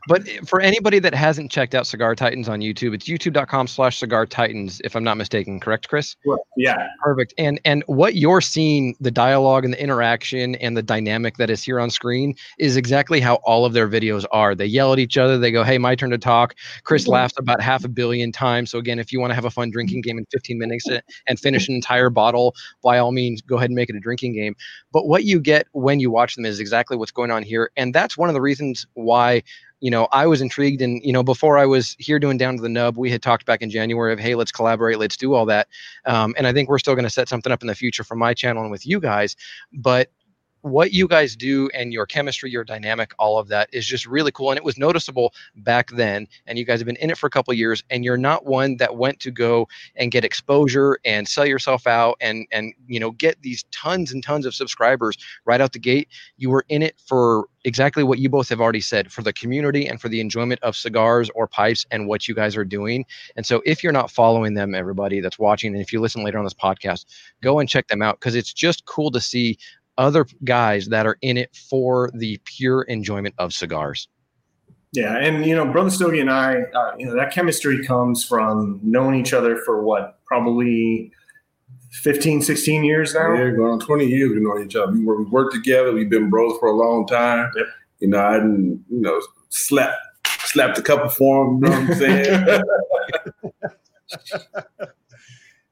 But eh, for anybody that hasn't checked out Cigar Titans on YouTube, it's youtube.com slash cigar titans, if I'm not mistaken. Correct, Chris? yeah, Perfect. And and what you're seeing, the dialogue and the interaction and the dynamic that is here on screen is exactly how all of their videos are. They yell at each other. They go, "Hey, my turn to talk." Chris mm-hmm. laughs about half a billion times. So again, if you want to have a fun drinking game in 15 minutes eh, and finish an entire bottle, by all means, go ahead and make it a drinking game. But what you get when you watch them is exactly what's going on here, and that's one of the reasons why you know, I was intrigued and, you know, before I was here doing Down to the Nub, we had talked back in January of, hey, let's collaborate, let's do all that. Um, and I think we're still going to set something up in the future for my channel and with you guys. But what you guys do and your chemistry, your dynamic, all of that is just really cool. And it was noticeable back then. And you guys have been in it for a couple years, and you're not one that went to go and get exposure and sell yourself out and and you know get these tons and tons of subscribers right out the gate. You were in it for exactly what you both have already said for the community and for the enjoyment of cigars or pipes and what you guys are doing. And so if you're not following them, everybody that's watching, and if you listen later on this podcast, go and check them out because it's just cool to see other guys that are in it for the pure enjoyment of cigars. Yeah, and you know, Brother Stogie and I, uh, you know, that chemistry comes from knowing each other for what, probably 15, 16 years now. yeah, going on 20 years we know each other. We work, we worked together. We've been bros for a long time. Yep. You know, I didn't, you know, slap slapped a couple for him. You know what I'm saying?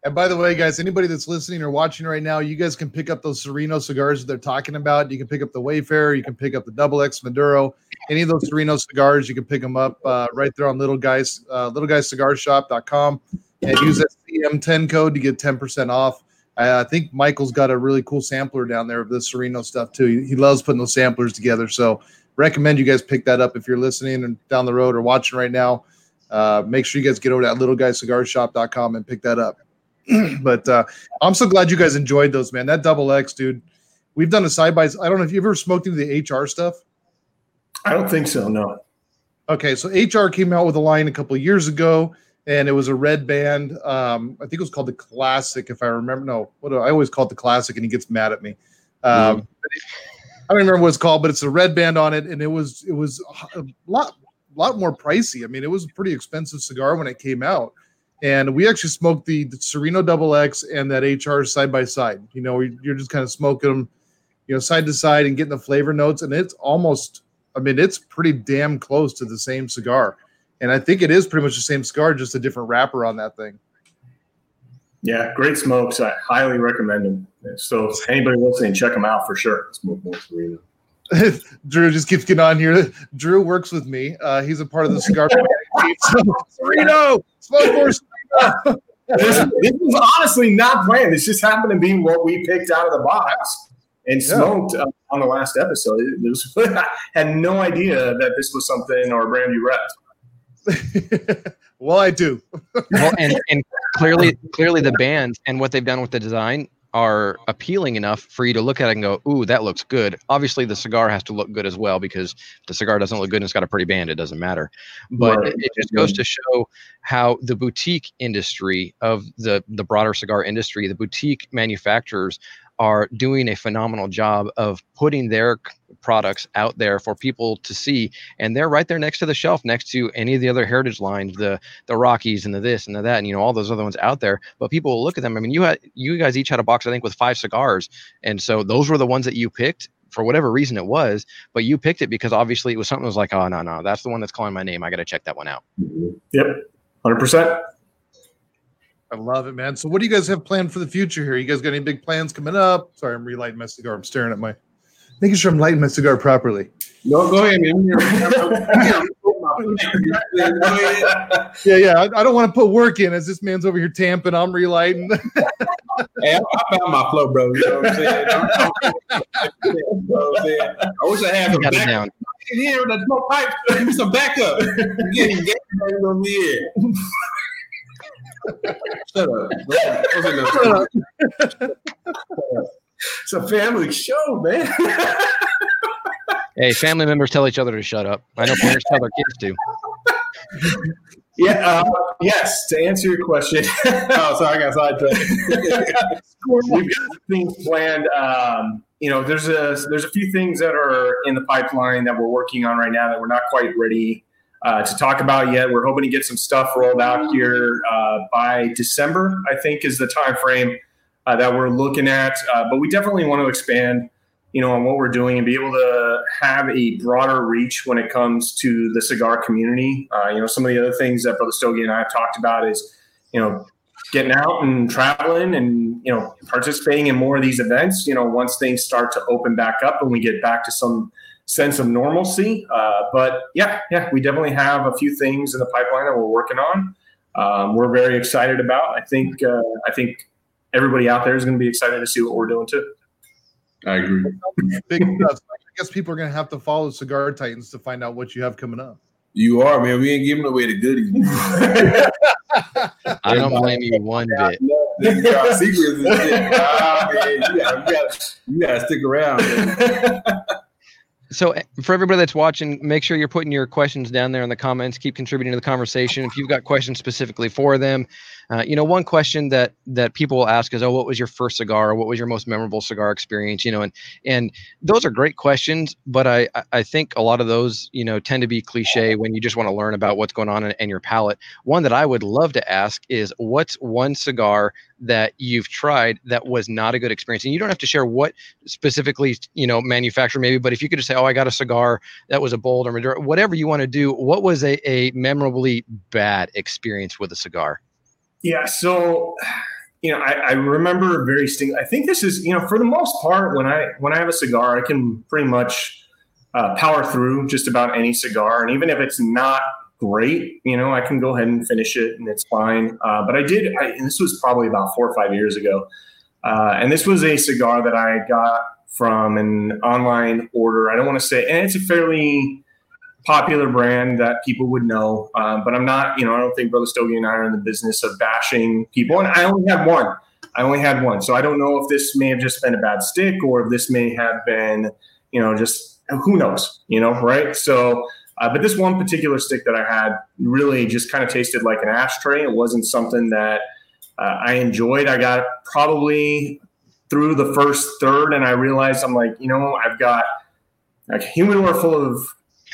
And by the way, guys, anybody that's listening or watching right now, you guys can pick up those Serino cigars that they're talking about. You can pick up the Wayfarer, you can pick up the Double X Maduro, any of those Serino cigars, you can pick them up uh, right there on Little Guys, uh, littleguyscigarshop.com and use that CM10 code to get 10% off. I, I think Michael's got a really cool sampler down there of the Serino stuff too. He, he loves putting those samplers together. So recommend you guys pick that up if you're listening and down the road or watching right now. Uh, make sure you guys get over to littleguyscigarshop.com and pick that up. but uh, I'm so glad you guys enjoyed those, man. That double X, dude. We've done a side by. I don't know if you ever smoked into the HR stuff. I don't think so. No. Okay, so HR came out with a line a couple of years ago, and it was a red band. Um, I think it was called the Classic, if I remember. No, what I always call it the Classic, and he gets mad at me. Um, I don't remember what it's called, but it's a red band on it, and it was it was a lot lot more pricey. I mean, it was a pretty expensive cigar when it came out and we actually smoked the, the Serino Double X and that HR side by side. You know, you're just kind of smoking them, you know, side to side and getting the flavor notes, and it's almost, I mean, it's pretty damn close to the same cigar, and I think it is pretty much the same cigar, just a different wrapper on that thing. Yeah, great smokes. I highly recommend them. So anybody listening, check them out for sure. Smoke more Serino. Drew just keeps getting on here. Drew works with me. Uh, he's a part of the cigar. Serino, smoke more this, this was honestly not planned. This just happened to be what we picked out of the box and smoked yeah. uh, on the last episode. It was, I had no idea that this was something or a brand new rep. well, I do. well, and, and clearly, clearly, the bands and what they've done with the design are appealing enough for you to look at it and go, "Ooh, that looks good." Obviously, the cigar has to look good as well because the cigar doesn't look good and it's got a pretty band, it doesn't matter. But Right. it, it just goes to show how the boutique industry of the the broader cigar industry, the boutique manufacturers are doing a phenomenal job of putting their products out there for people to see and they're right there next to the shelf next to any of the other heritage lines the the rockies and the this and the that and you know all those other ones out there. But people will look at them i mean you had you guys each had a box i think with five cigars and so those were the ones that you picked for whatever reason it was but you picked it because obviously it was something that was like oh no no that's the one that's calling my name i gotta check that one out. Mm-hmm. Yep, hundred percent. I love it, man. So, what do you guys have planned for the future here? You guys got any big plans coming up? Sorry, I'm relighting my cigar. I'm staring at my, making sure I'm lighting my cigar properly. No, go ahead, man. Yeah, yeah. I, I don't want to put work in as this man's over here tamping. I'm relighting. Hey, I, I found my flow, bro. You know what I'm saying? You know what I'm saying? I wish I had some backup. down In here, there's no pipe. Give me some backup. Getting game on me here. Shut up. What's in the- It's a family show, man. hey family members tell each other to shut up i know parents tell their kids to yeah. Uh, yes. To answer your question, Oh, sorry, I got sidetracked. we've got things planned. Um, you know, there's a there's a few things that are in the pipeline that we're working on right now that we're not quite ready uh, to talk about yet. We're hoping to get some stuff rolled out here uh, by December. I think is the time frame uh, that we're looking at. Uh, but we definitely want to expand, you know, on what we're doing and be able to have a broader reach when it comes to the cigar community. Uh, you know, some of the other things that Brother Stogie and I have talked about is, you know, getting out and traveling and you know participating in more of these events you know once things start to open back up and we get back to some sense of normalcy uh, but yeah yeah we definitely have a few things in the pipeline that we're working on um, we're very excited about i think uh, i think everybody out there is going to be excited to see what we're doing too I agree. big stuff. I guess people are going to have to follow Cigar Titans to find out what you have coming up. You are, man. We ain't giving away the goodies. i don't blame you one bit secrets and shit. Ah, man, you gotta, you gotta, you gotta stick around. So, eh, for everybody that's watching, make sure you're putting your questions down there in the comments. Keep contributing to the conversation. If you've got questions specifically for them, uh, you know, one question that that people will ask is, "Oh, what was your first cigar? Or what was your most memorable cigar experience?" You know, and and those are great questions, but I I- think a lot of those you know tend to be cliche when you just want to learn about what's going on in, in your palate. One that I would love to ask is, "What's one cigar that you've tried that was not a good experience?" And you don't have to share what specifically you know manufacturer maybe but if you could just say oh i got a cigar that was a bold or Maduro, whatever you want to do what was a, a memorably bad experience with a cigar Yeah, so you know, I, I remember very sting. I think this is you know, for the most part, when I when I have a cigar, I can pretty much uh, power through just about any cigar, and even if it's not great, you know, I can go ahead and finish it, and it's fine. Uh, but I did, I, and this was probably about four or five years ago, uh, and this was a cigar that I got from an online order. I don't want to say, and it's a fairly popular brand that people would know. Um, but I'm not, you know, I don't think Brother Stogie and I are in the business of bashing people. And I only had one. I only had one. So I don't know if this may have just been a bad stick or if this may have been, you know, just who knows, you know, right? So, uh, but this one particular stick that I had really just kind of tasted like an ashtray. It wasn't something that uh, I enjoyed. I got probably through the first third and I realized I'm like, you know, I've got a humidor full of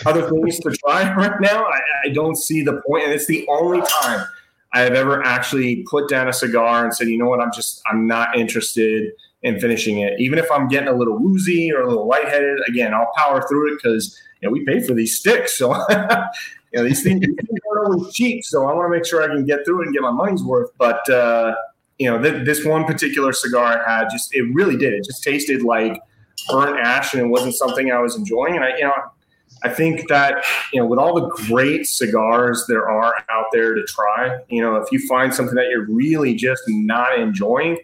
other things to try right now. I, I don't see the point, and it's the only time I have ever actually put down a cigar and said, you know what, I'm just I'm not interested in finishing it. Even if I'm getting a little woozy or a little lightheaded, again, I'll power through it because you know we pay for these sticks, so you know these things, aren't always cheap. So I want to make sure I can get through it and get my money's worth. But uh, you know, th- this one particular cigar I had just it really did. It just tasted like burnt ash, and it wasn't something I was enjoying. And I, you know, I think that you know, with all the great cigars there are out there to try, you know, if you find something that you're really just not enjoying,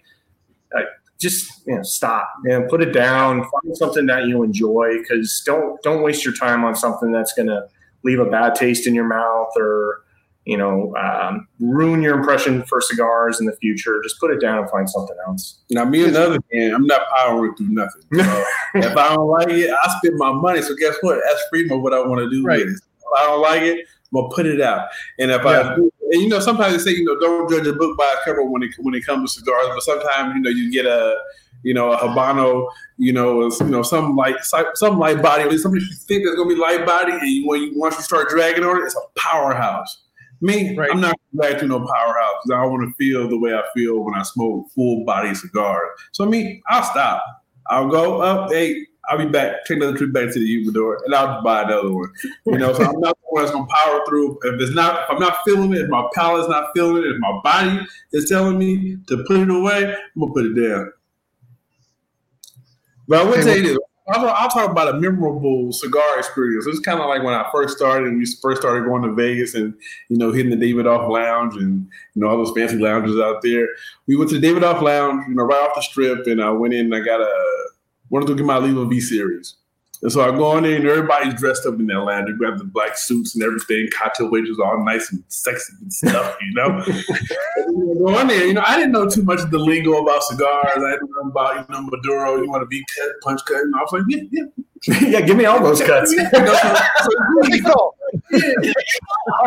uh, just you know, stop and put it down. Find something that you enjoy because don't don't waste your time on something that's going to leave a bad taste in your mouth or you know um, ruin your impression for cigars in the future. Just put it down and find something else. Now, me on the other hand, I'm not powering through nothing. So if I don't like it, I spend my money. So guess what? That's freedom of what I want to do Right. If I don't like it, I'm gonna put it out. And if I, and you know, sometimes they say, you know, don't judge a book by its cover when it when it comes to cigars. But sometimes, you know, you get a, you know, a habano, you know, you know, some light, some light body. At least somebody you think that's gonna be light body, and you, when you once you start dragging on it, it's a powerhouse. Me, Right. I'm not going to no powerhouse because I want to feel the way I feel when I smoke full body cigars. So me, I'll stop. I'll go up. Hey, I'll be back. Take another trip back to the humidor, and I'll buy another one. You know, so I'm not the one that's gonna power through. If it's not, if I'm not feeling it, if my palate's not feeling it, if my body is telling me to put it away, I'm gonna put it down. But I would tell you this. I'll, I'll talk about a memorable cigar experience. It's kind of like when I first started, and we first started going to Vegas and, you know, hitting the Davidoff Lounge and, you know, all those fancy lounges out there. We went to the Davidoff Lounge, you know, right off the strip, and I went in and I got a, wanted to get my Leva V series. And so I go in there and everybody's dressed up in lounge. They grab the black suits and everything, cocktail waiters all nice and sexy and stuff, you know. We go in there, you know, I didn't know too much of the lingo about cigars. I didn't know about, you know, Maduro, you want to be cut, punch cut. And I was like, yeah, yeah. yeah, give me all those cuts. You know, so- so, yeah.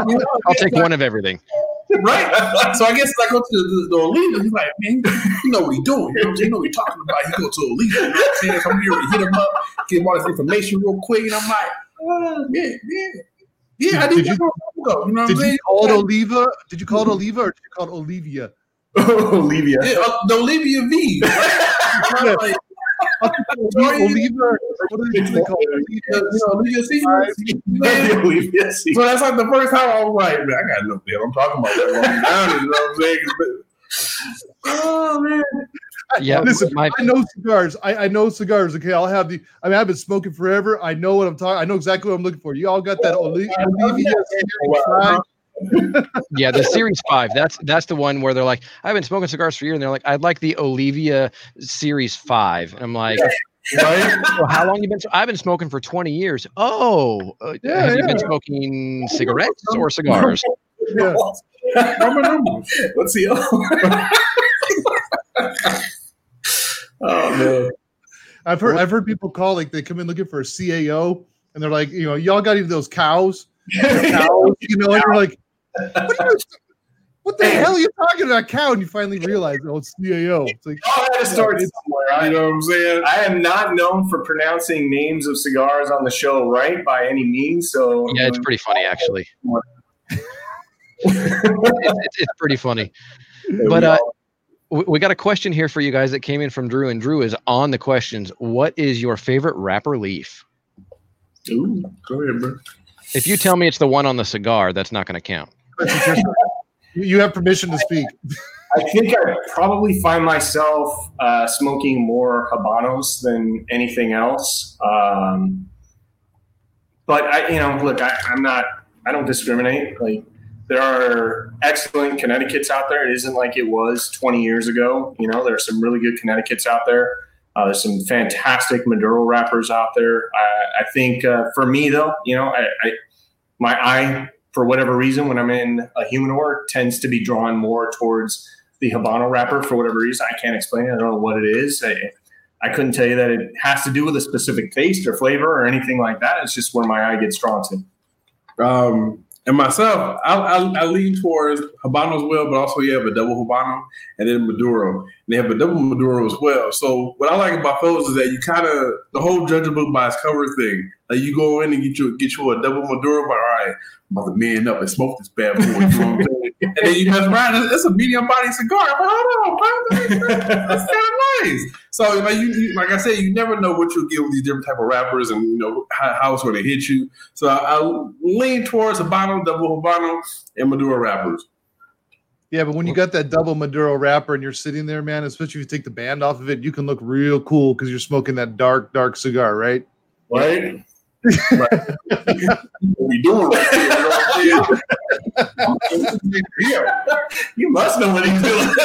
You know, I'll take one of everything. right? So I guess I go to the, the, the Oliva. He's like, man, you know what he's doing. You know what I'm? You know what he's talking about. He go to Oliva. You know what I'm saying? So here to hit him up, get him all this information real quick. And I'm like, uh, yeah, yeah. Yeah, I Did did, you- you, go. You know what Did I'm saying? you call it Oliva? Did you call it Oliva or did you call it Olivia? Olivia. Yeah, uh, the Olivia V. Yeah. like, Oliva? What do they call it? you know, Olivia C. The Olivia. See. So that's like the first time I was like, man, I gotta know what I'm talking about. That long down, you know what I'm saying? Oh man. Yeah, Listen, my I know cigars. I, I know cigars. Okay, I'll have the. I mean, I've been smoking forever. I know what I'm talking. I know exactly what I'm looking for. You all got that Oli- Olivia series five? Yeah the series five that's that's the one where they're like i've been smoking cigars for years and they're like i'd like the olivia series five and i'm like Right? well, how long you been i've been smoking for 20 years oh uh, Yeah, have you been smoking cigarettes or cigars Yeah. Roman numerals. Let's see. oh man. I've heard. I've heard people call like they come in looking for a CAO, and they're like, you know, y'all got even those cows, cows, you know, and you're like, what, are you, what the hell are you talking about, cow? And you finally realize, oh, it's CAO. It's like, I had to start somewhere. You know what I'm saying? I am not known for pronouncing names of cigars on the show right by any means. So yeah it's pretty funny actually it's, it's, it's pretty funny but uh we, we got a question here for you guys that came in from drew and drew is on the questions what is your favorite wrapper leaf Ooh, go ahead, bro. if you tell me it's the one on the cigar that's not going to count you have permission to speak. I think I probably find myself uh, smoking more habanos than anything else. Um, but I, you know, look, I, I'm not. I don't discriminate. Like there are excellent Connecticut's out there. It isn't like it was 20 years ago. You know, there are some really good Connecticut's out there. Uh, there's some fantastic Maduro wrappers out there. I, I think uh, for me though, you know, I, I my eye for whatever reason when I'm in a humidor tends to be drawn more towards the Habano wrapper for whatever reason. I can't explain it. I don't know what it is. I, I couldn't tell you that it has to do with a specific taste or flavor or anything like that. It's just where my eye gets drawn to. Um, and myself, I, I, I lean towards Habano as well, but also you have a double Habano and then Maduro. They have a double Maduro as well. So what I like about those is that you kind of the whole judge a book by its cover thing. Like you go in and get you get you a double Maduro, but all right, I'm about to man up and smoke this bad boy. You know what I'm and then you mess around, it's, a medium body cigar. I'm like, hold on, bro, that's kind of nice. So like you, you, like I said, you never know what you'll get with these different type of wrappers, and you know how, how it's going to hit you. So I, I lean towards Habano, double Habano, and Maduro wrappers. Yeah, but when you got that double Maduro wrapper and you're sitting there, man, especially if you take the band off of it, you can look real cool because you're smoking that dark, dark cigar, right? Right? what doing right here? You saying? You must know what he's doing.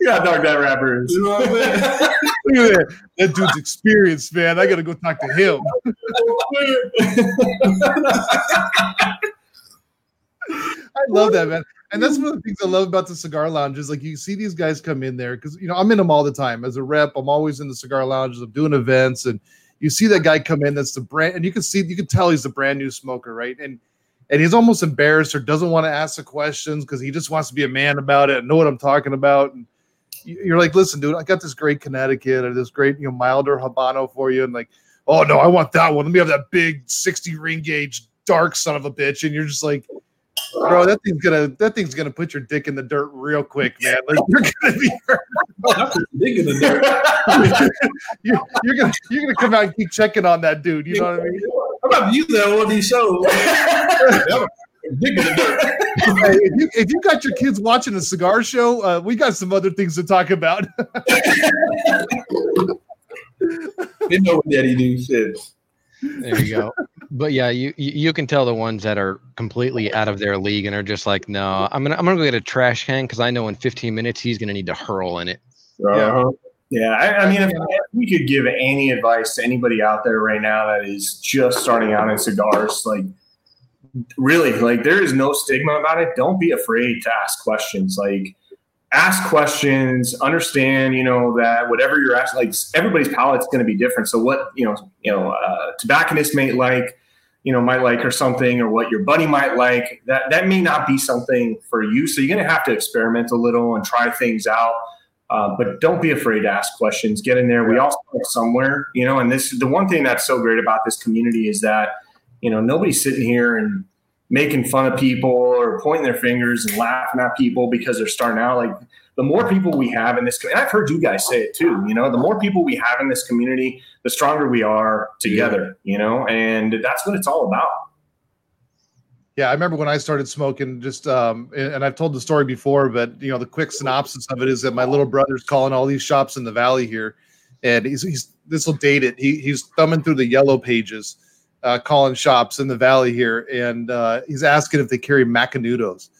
You how dark that wrapper is. You know what I'm saying? Look at that. That dude's experienced, man. I gotta go talk to him. I love that, man. And that's one of the things I love about the cigar lounge is like you see these guys come in there because you know I'm in them all the time as a rep. I'm always in the cigar lounges. I'm doing events, and you see that guy come in that's the brand, and you can see you can tell he's a brand new smoker, right? And and he's almost embarrassed or doesn't want to ask the questions because he just wants to be a man about it and know what I'm talking about. And you- you're like, listen, dude, I got this great Connecticut or this great, you know, milder Habano for you. And like, oh no, I want that one. Let me have that big 60 ring gauge dark son of a bitch. And you're just like, bro, that thing's gonna that thing's gonna put your dick in the dirt real quick, man. Like you're gonna be hurt. Dig in the dirt. You're, you're gonna you're gonna come out and keep checking on that dude. You know what I mean? I'm about to use that on one these shows. Dig in the dirt. Hey, if, you, if you got your kids watching a cigar show, uh, we got some other things to talk about. They know what daddy do. Shit. There you go. But yeah, you you you can tell the ones that are completely out of their league and are just like, no, I'm gonna I'm gonna go get a trash can because I know in 15 minutes he's gonna need to hurl in it. Uh-huh. Yeah, I, I mean, if, if we could give any advice to anybody out there right now that is just starting out in cigars, like really, like there is no stigma about it. Don't be afraid to ask questions. Like ask questions, understand, you know, that whatever you're asking, like everybody's palate's going to be different. So what, you know, you know, uh, tobacconist may like, you know, might like or something, or what your buddy might like, that that may not be something for you. So you're going to have to experiment a little and try things out. Uh, but don't be afraid to ask questions. Get in there. We all start somewhere, you know. And this, the one thing that's so great about this community is that, you know, nobody's sitting here and making fun of people or pointing their fingers and laughing at people because they're starting out. Like the more people we have in this, and I've heard you guys say it too. You know, the more people we have in this community, the stronger we are together. You know, and that's what it's all about. Yeah, I remember when I started smoking. Just um, and I've told the story before, but you know, the quick synopsis of it is that my little brother's calling all these shops in the valley here, and he's he's this will date it. He he's thumbing through the yellow pages, uh, calling shops in the valley here, and uh, he's asking if they carry Macanudos,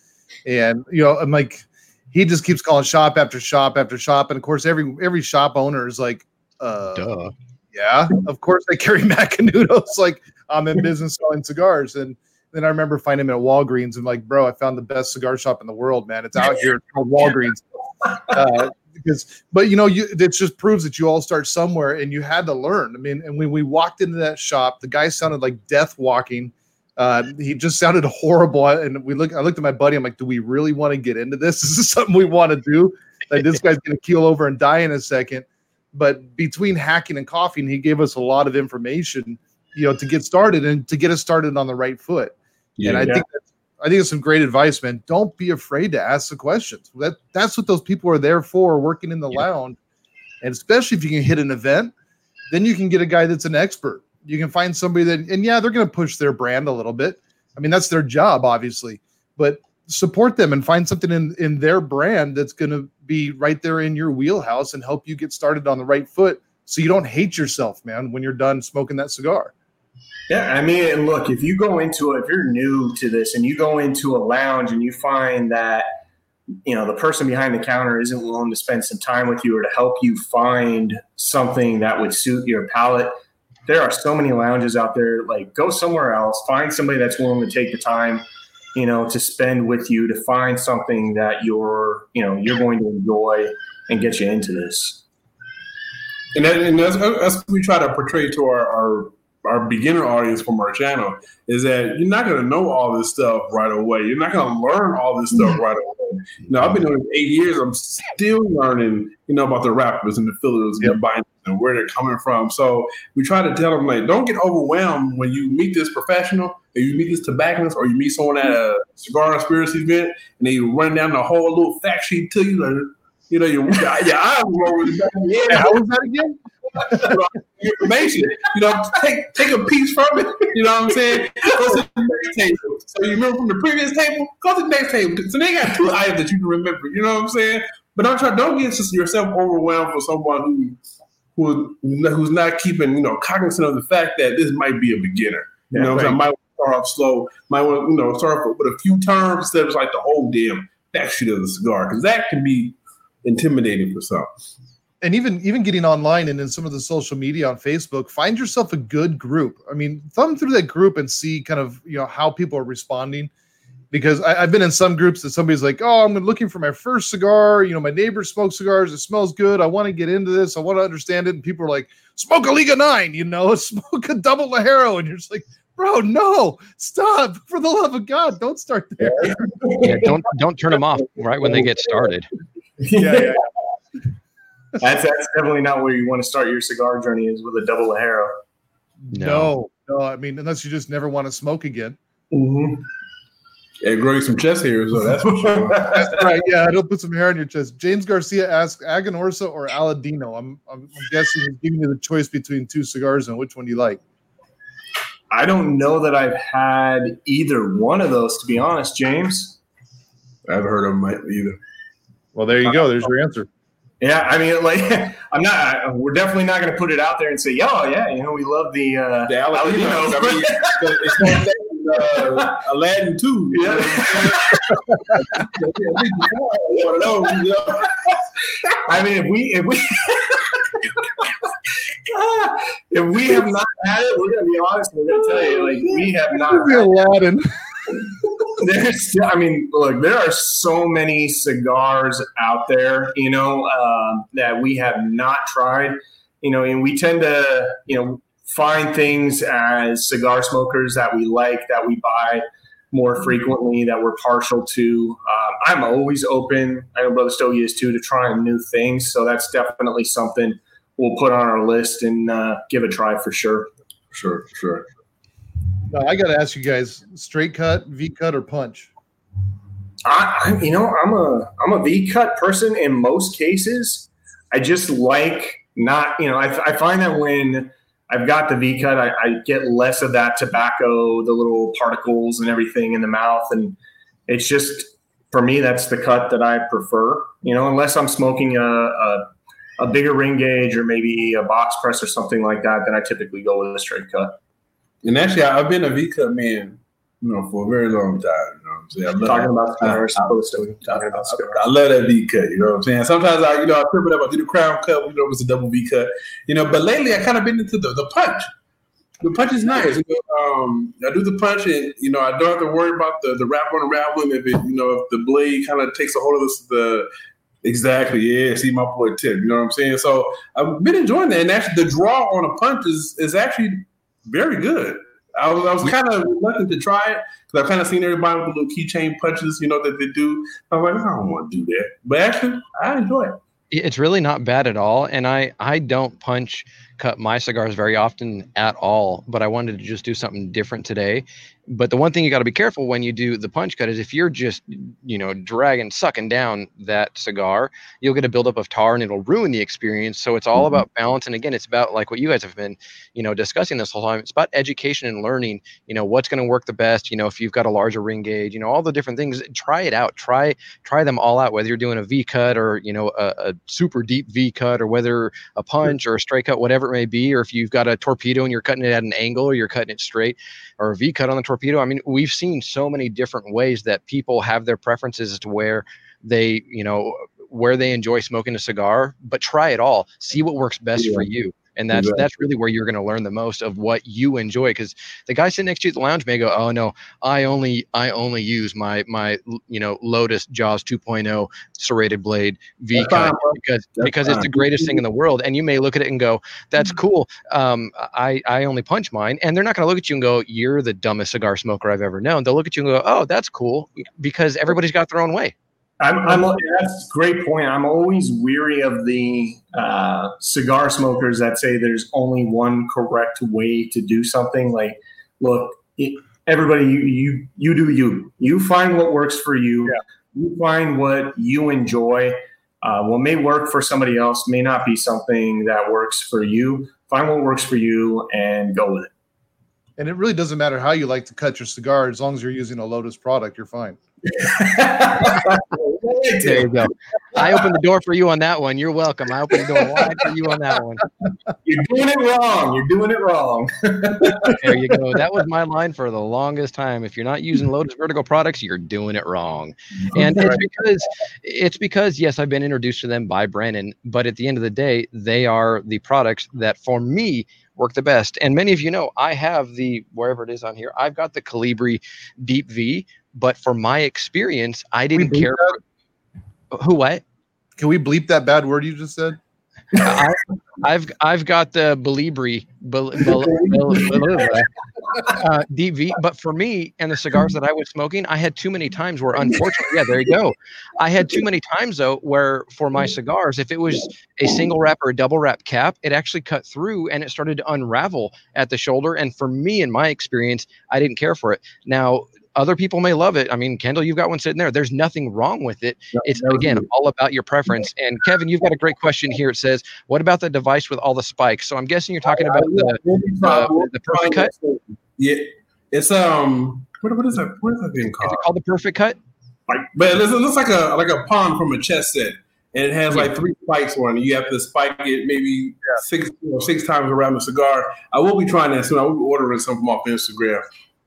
and you know, I'm like, he just keeps calling shop after shop after shop, and of course, every every shop owner is like, uh, Duh. yeah, of course they carry Macanudos. Like I'm in business selling cigars, and then I remember finding him at Walgreens and like, bro, I found the best cigar shop in the world, man. It's out here it's called Walgreens. Uh, because, but you know, you it just proves that you all start somewhere, and you had to learn. I mean, and when we walked into that shop, the guy sounded like death walking. Uh, he just sounded horrible, and we look. I looked at my buddy. I'm like, "Do we really want to get into this? Is this something we want to do? Like, this guy's gonna keel over and die in a second. But between hacking and coughing, he gave us a lot of information, you know, to get started and to get us started on the right foot. and I Yeah. think that's, I think it's some great advice, man. Don't be afraid to ask the questions. That that's what those people are there for, working in the Yeah. lounge. And especially if you can hit an event, then you can get a guy that's an expert. You can find somebody that, and yeah, they're going to push their brand a little bit. I mean, that's their job, obviously, but support them and find something in in their brand that's going to be right there in your wheelhouse and help you get started on the right foot, so you don't hate yourself, man, when you're done smoking that cigar. Yeah, I mean, and look, if you go into it, if you're new to this and you go into a lounge and you find that, you know, the person behind the counter isn't willing to spend some time with you or to help you find something that would suit your palate, there are so many lounges out there. Like, go somewhere else, find somebody that's willing to take the time, you know, to spend with you to find something that you're, you know, you're going to enjoy and get you into this. and, and that's we try to portray to our, our our beginner audience from our channel is that you're not going to know all this stuff right away. You're not going to learn all this stuff mm-hmm. right away. You know, I've been doing it eight years. I'm still learning, you know, about the wrappers and the fillers and the binders and where they're coming from. So we try to tell them like, don't get overwhelmed when you meet this professional, or you meet this tobacconist, or you meet someone at a cigar conspiracy event, and they run down the whole little fact sheet to you. And, you know, your, your eyes roll with the back of How was that again? information. You know, take take a piece from it. You know what I'm saying? Go to the next table. So you remember from the previous table, go to the next table. So they got two items that you can remember. You know what I'm saying? But don't try. Don't get yourself overwhelmed for someone who who who's not keeping you know cognizant of the fact that this might be a beginner. You know, what I'm saying? might start off slow. Might want you know start off with a few terms instead of like the whole damn backstreet of the cigar because that can be intimidating for some. And even even getting online and in some of the social media on Facebook, find yourself a good group. I mean, thumb through that group and see kind of you know how people are responding. Because I, I've been in some groups that somebody's like, "Oh, I'm looking for my first cigar. You know, my neighbor smokes cigars. It smells good. I want to get into this. I want to understand it." And people are like, "Smoke a Liga Nine. You know, smoke a double Ligero." And you're just like, "Bro, no, stop! For the love of God, don't start there." Yeah, don't don't turn them off right when they get started. yeah, yeah. That's that's definitely not where you want to start your cigar journey is with a double Ligero. No, no. I mean, unless you just never want to smoke again. Mm-hmm. And growing some chest hairs, so that's for sure. That's right. Yeah, it'll put some hair on your chest. James Garcia asks Aganorsa or Aladino. I'm, I'm, I'm guessing he's giving you the choice between two cigars and which one do you like. I don't know that I've had either one of those, to be honest, James. I haven't heard of them either. Well, there you go. There's your answer. Yeah, I mean, like, I'm not. I, we're definitely not going to put it out there and say, "Yo, yeah, you know, we love the uh, The Aladino, I mean, it's not that, uh, Aladdin too. you know what I'm saying? One of those, you know? I mean, if we if we if we have not had it, we're going to be honest. We're going to tell you, like, we have not. Be Aladdin. There's, I mean, look, there are so many cigars out there, you know, um, that we have not tried, you know, and we tend to, you know, find things as cigar smokers that we like, that we buy more frequently, that we're partial to. Um, I'm always open. I know Brother Stogie is too to trying new things, so that's definitely something we'll put on our list and uh, give a try for sure. Sure, sure. Now, I got to ask you guys: straight cut, V cut, or punch? I, I, you know, I'm a I'm a V cut person in most cases. I just like not, you know, I, I find that when I've got the V cut, I, I get less of that tobacco, the little particles and everything in the mouth, and it's just for me that's the cut that I prefer. You know, unless I'm smoking a, a a bigger ring gauge or maybe a box press or something like that, then I typically go with a straight cut. And actually, I've been a V cut man, you know, for a very long time. You know what I'm saying? I love, Talking about cigars, I- to talking about I. I love that V cut. You know what I'm saying? Sometimes I, you know, I trip it up. I do the crown cut. You know, it's a double V cut. You know, but lately I kind of been into the, the punch. The punch is nice. You know, um, I do the punch, and you know, I don't have to worry about the the wrap on the wrap limb if it, you know, if the blade kind of takes a hold of this, the exactly, yeah. See my boy tip. You know what I'm saying? So I've been enjoying that, and actually, the draw on a punch is is actually very good. I was, I was kind of reluctant to try it because I've kind of seen everybody with the little keychain punches, you know, that they do. I'm like, I don't want to do that. But actually, I enjoy it. It's really not bad at all, and I I don't punch cut my cigars very often at all. But I wanted to just do something different today. But the one thing you got to be careful when you do the punch cut is if you're just you know dragging sucking down that cigar, you'll get a buildup of tar and it'll ruin the experience. So it's all Mhm. about balance. And again, it's about like what you guys have been you know discussing this whole time. It's about education and learning. You know what's going to work the best. You know if you've got a larger ring gauge, you know all the different things. Try it out. Try try them all out. Whether you're doing a V cut or you know a, a super deep V cut or whether a punch or a straight cut, whatever it may be, or if you've got a torpedo and you're cutting it at an angle or you're cutting it straight or a V cut on the torpedo. I mean, we've seen so many different ways that people have their preferences as to where they, you know, where they enjoy smoking a cigar, but try it all. See what works best for you. And that's Exactly. that's really where you're going to learn the most of what you enjoy. Because the guy sitting next to you at the lounge may go, "Oh no, I only I only use my my you know Lotus Jaws 2.0 serrated blade V cut because That's because it's the greatest thing in the world." And you may look at it and go, "That's cool." Um, I I only punch mine, and they're not going to look at you and go, "You're the dumbest cigar smoker I've ever known." They'll look at you and go, "Oh, that's cool," because everybody's got their own way. I'm, I'm that's a great point. I'm always weary of the uh, cigar smokers that say there's only one correct way to do something. Like, look, it, everybody, you you you do you. You find what works for you. You find what you enjoy. Uh, what may work for somebody else may not be something that works for you. Find what works for you and go with it. And it really doesn't matter how you like to cut your cigar, as long as you're using a Lotus product, you're fine. There you go. I opened the door for you on that one. You're welcome. I opened the door wide for you on that one. You're doing it wrong. You're doing it wrong. There you go. That was my line for the longest time. If you're not using Lotus Vertigo products, you're doing it wrong. And it's because it's because yes, I've been introduced to them by Brandon, but at the end of the day, they are the products that for me work the best. And many of you know I have the wherever it is on here, I've got the Colibri Deep V, but for my experience, I didn't care for who what? Can we bleep that bad word you just said? I, I've I've got the Belibri Bel, Bel, Bel, Bel- uh, DV, but for me and the cigars that I was smoking, I had too many times where, unfortunately, yeah, there you go. I had too many times though where for my cigars, if it was a single wrap or a double wrap cap, it actually cut through and it started to unravel at the shoulder. And for me, in my experience, I didn't care for it. Now. Other people may love it. I mean, Kendall, you've got one sitting there. There's nothing wrong with it. It's again all about your preference. And Kevin, you've got a great question here. It says, "What about the device with all the spikes?" So I'm guessing you're talking about the We'll be trying- uh, the perfect cut? Yeah, it's um, what, what is that? What is that thing Is called? it called the perfect cut? Like, but it looks, like a like a pawn from a chess set, and it has like three spikes on it. You have to spike it maybe six you know, six times around the cigar. I will be trying that soon. I will be ordering some from off Instagram.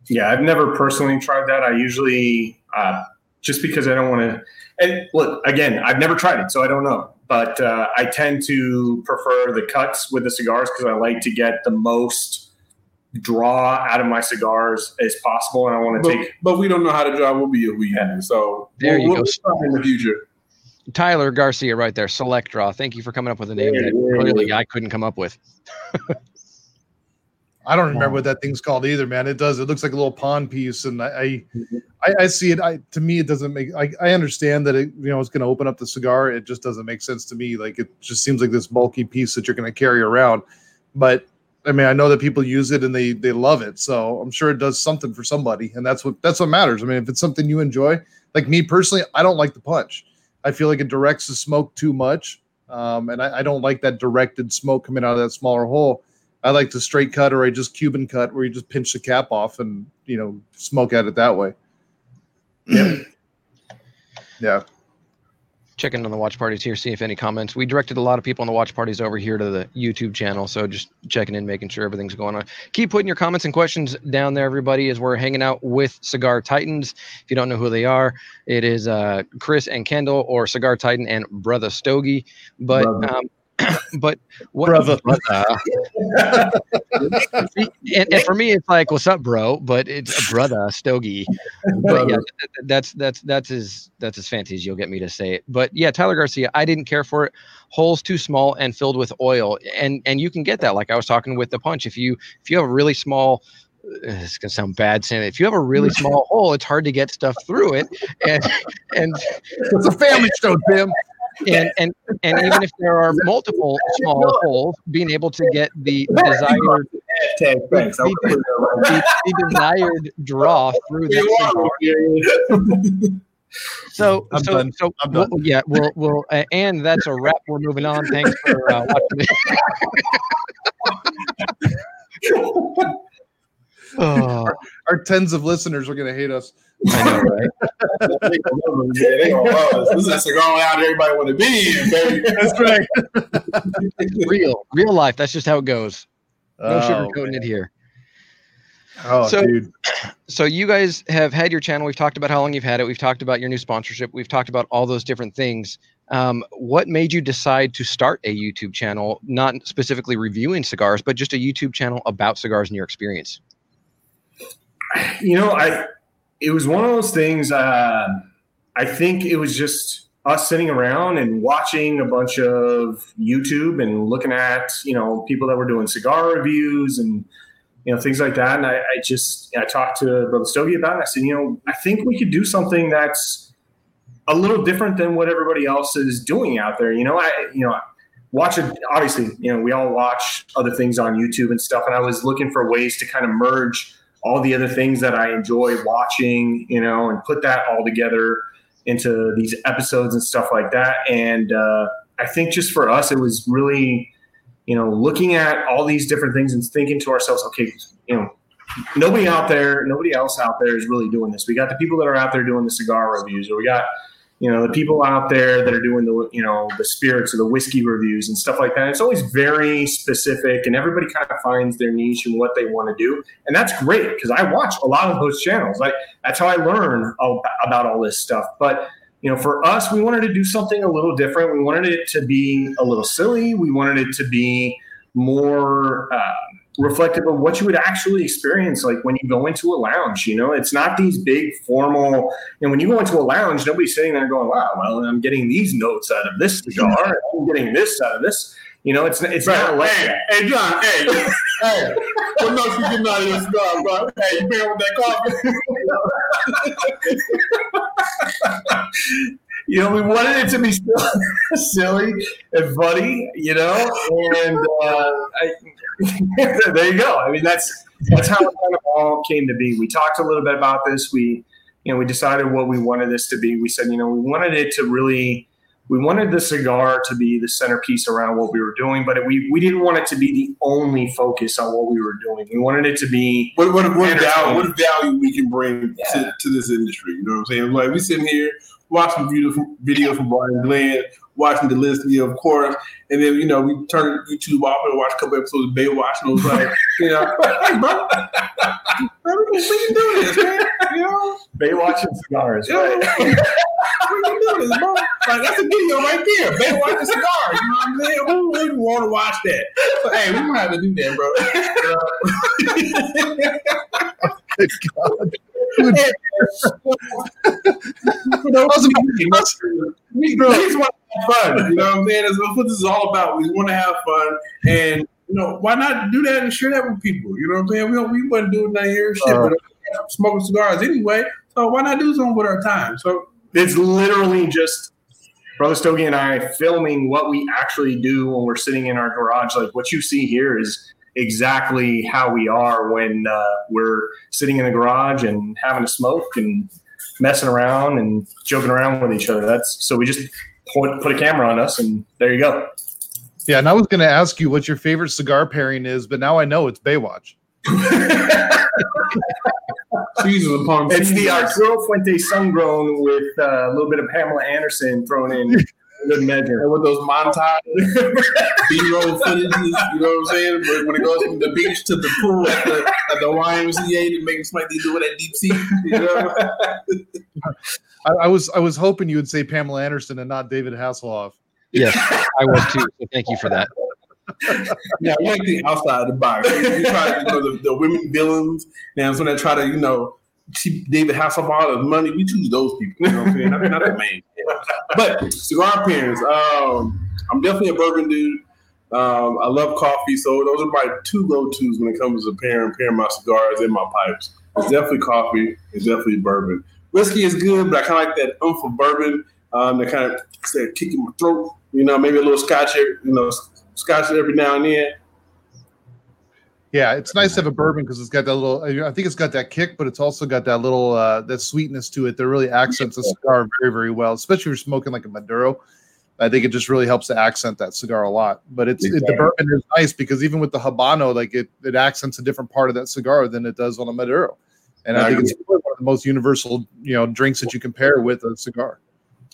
Yeah, I've never personally tried that. I usually uh, just because I don't want to. And look, again, I've never tried it, so I don't know. But uh, I tend to prefer the cuts with the cigars because I like to get the most draw out of my cigars as possible, and I want to But, take. but we don't know how to draw. We'll be a we use. So There we'll, you we'll go. be in the future. Tyler Garcia, right there. Select draw. Thank you for coming up with a name Yeah, that yeah, clearly yeah. I couldn't come up with. I don't remember what that thing's called either, man. It does. It looks like a little pawn piece, and I, I, I, I see it. I to me, it doesn't make. I, I understand that it, you know, it's going to open up the cigar. It just doesn't make sense to me. Like it just seems like this bulky piece that you're going to carry around. But I mean, I know that people use it and they they love it, so I'm sure it does something for somebody, and that's what that's what matters. I mean, if it's something you enjoy, like me personally, I don't like the punch. I feel like it directs the smoke too much, um, and I, I don't like that directed smoke coming out of that smaller hole. I like the straight cut or I just Cuban cut where you just pinch the cap off and you know smoke at it that way. yeah. yeah. Checking on the watch parties here, see if any comments. We directed a lot of people on the watch parties over here to the YouTube channel, so just checking in, making sure everything's going on. Keep putting your comments and questions down there, everybody, as we're hanging out with Cigar Titans. If you don't know who they are, it is uh, Chris and Kendall, or Cigar Titan and Brother Stogie. But um, but what Brother. See, and, and for me, it's like, "What's up, bro?" But it's a brother Stogie. But yeah, th- th- that's that's that's as that's as fancy as you'll get me to say it. But yeah, Tyler Garcia, I didn't care for it. Holes too small and filled with oil, and and you can get that. Like I was talking with the punch. If you if you have a really small uh, it's gonna sound bad saying it. If you have a really small hole, it's hard to get stuff through it, and and It's a family show, Tim. And and and even if there are multiple small holes, being able to get the desired Tag, thanks. I'll put it around. the, the desired draw through that. So, I'm so, done. so, I'm we'll- yeah, we'll, we'll, uh, and that's a wrap. We're moving on. Thanks for uh, watching. oh, Our tens of listeners are gonna hate us. I know, right? Yeah, they gonna love us. This is a cigar out everybody want to be in, baby. That's right. Real, real life. That's just how it goes. No Oh, sugarcoating it here. Oh, So- dude. so you guys have had your channel. We've talked about how long you've had it. We've talked about your new sponsorship. We've talked about all those different things. Um, what made you decide to start a YouTube channel, not specifically reviewing cigars, but just a YouTube channel about cigars and your experience? You know, I it was one of those things. Uh, I think it was just us sitting around and watching a bunch of YouTube and looking at you know people that were doing cigar reviews and you know things like that. And I, I just I talked to Brother Stogie about it. I said, you know, I think we could do something that's a little different than what everybody else is doing out there. You know, I you know watch it obviously you know we all watch other things on youtube and stuff and i was looking for ways to kind of merge all the other things that i enjoy watching you know and put that all together into these episodes and stuff like that and uh, i think just for us it was really you know looking at all these different things and thinking to ourselves okay you know nobody out there, nobody else out there is really doing this. We got the people that are out there doing the cigar reviews, or we got you know the people out there that are doing the you know the spirits or the whiskey reviews and stuff like that it's always very specific and everybody kind of finds their niche and what they want to do. And that's great because i watch a lot of those channels. Like that's how i learn about all this stuff. But you know for us we wanted to do something a little different. We wanted it to be a little silly. We wanted it to be more uh, reflective of what you would actually experience like when you go into a lounge you know? It's not these big formal and when you go into a lounge nobody's sitting there going wow well i'm getting these notes out of this cigar i'm getting this out of this. You know it's it's right. not like hey, hey john hey. Hey what notes you getting out of your cigar bro? Hey you paying with that coffee you know, we wanted it to be silly and funny, you know, and uh, I, there you go. I mean, that's that's how it kind of all came to be. We talked a little bit about this. We, you know, we decided what we wanted this to be. We said, you know, we wanted it to really, we wanted the cigar to be the centerpiece around what we were doing, but we we didn't want it to be the only focus on what we were doing. We wanted it to be what what, what value what value we can bring yeah. to, to this industry. You know what I'm saying? Like we sitting here watching beautiful videos from Brian Glynn, watching the list, you know, of course. And then, you know, we turned YouTube off and watched a couple episodes of Baywatch, and it was like, you know, hey, bro, we can do this, man. You know, Baywatch and cigars, you right? We can do this, bro. Like, that's a video right there. Baywatch and cigars. You know what I'm saying? Who wouldn't want to watch that? So, hey, we might have to do that, bro. Oh Good God we, we just want to have fun. You know what I'm saying? That's what this is all about. We want to have fun, and you know why not do that and share that with people? You know what I'm saying? We don't, we wasn't doing that here, shit, uh, but smoking cigars anyway. So why not do something with our time? So it's literally just Brother Stogie and I filming what we actually do when we're sitting in our garage. Like what you see here is exactly how we are when uh, we're sitting in the garage and having a smoke and messing around and joking around with each other. That's so we just put, put a camera on us and there you go. Yeah, and I was going to ask you what your favorite cigar pairing is, but now I know it's Baywatch. it's the Arturo Fuente Sungrown with uh, a little bit of Pamela Anderson thrown in good measure. And with those montage B-roll footages, you know what I'm saying? But when it goes from the beach to the pool at the, at the YMCA to make Smite do it at deep sea, you know? I, I, was I was hoping you would say Pamela Anderson and not David Hasselhoff. Yes, I was too. So thank you for that. yeah, we like the outside the box. We, try, you know, the, the women villains. Now, when they try to, you know, David Hasselhoff the money, we choose those people. You know what I'm saying? not, not the main. But cigar pairings, um, I'm definitely a bourbon dude. Um, I love coffee, so those are my two go-tos when it comes to pairing pairing my cigars and my pipes. It's definitely coffee. It's definitely bourbon. Whiskey is good, but I kind of like that umph of bourbon. Um, that kind of kick in my throat. You know, maybe a little scotch, you know, scotch every now and then. Yeah, it's nice to have a bourbon because it's got that little. I think it's got that kick, but it's also got that little uh, that sweetness to it that really accents a cigar very, very well. Especially if you're smoking like a Maduro, I think it just really helps to accent that cigar a lot. But it's exactly. it, the bourbon is nice because even with the Habano, like it it accents a different part of that cigar than it does on a Maduro, and I, I think agree. it's one of the most universal you know drinks that you can pair with a cigar.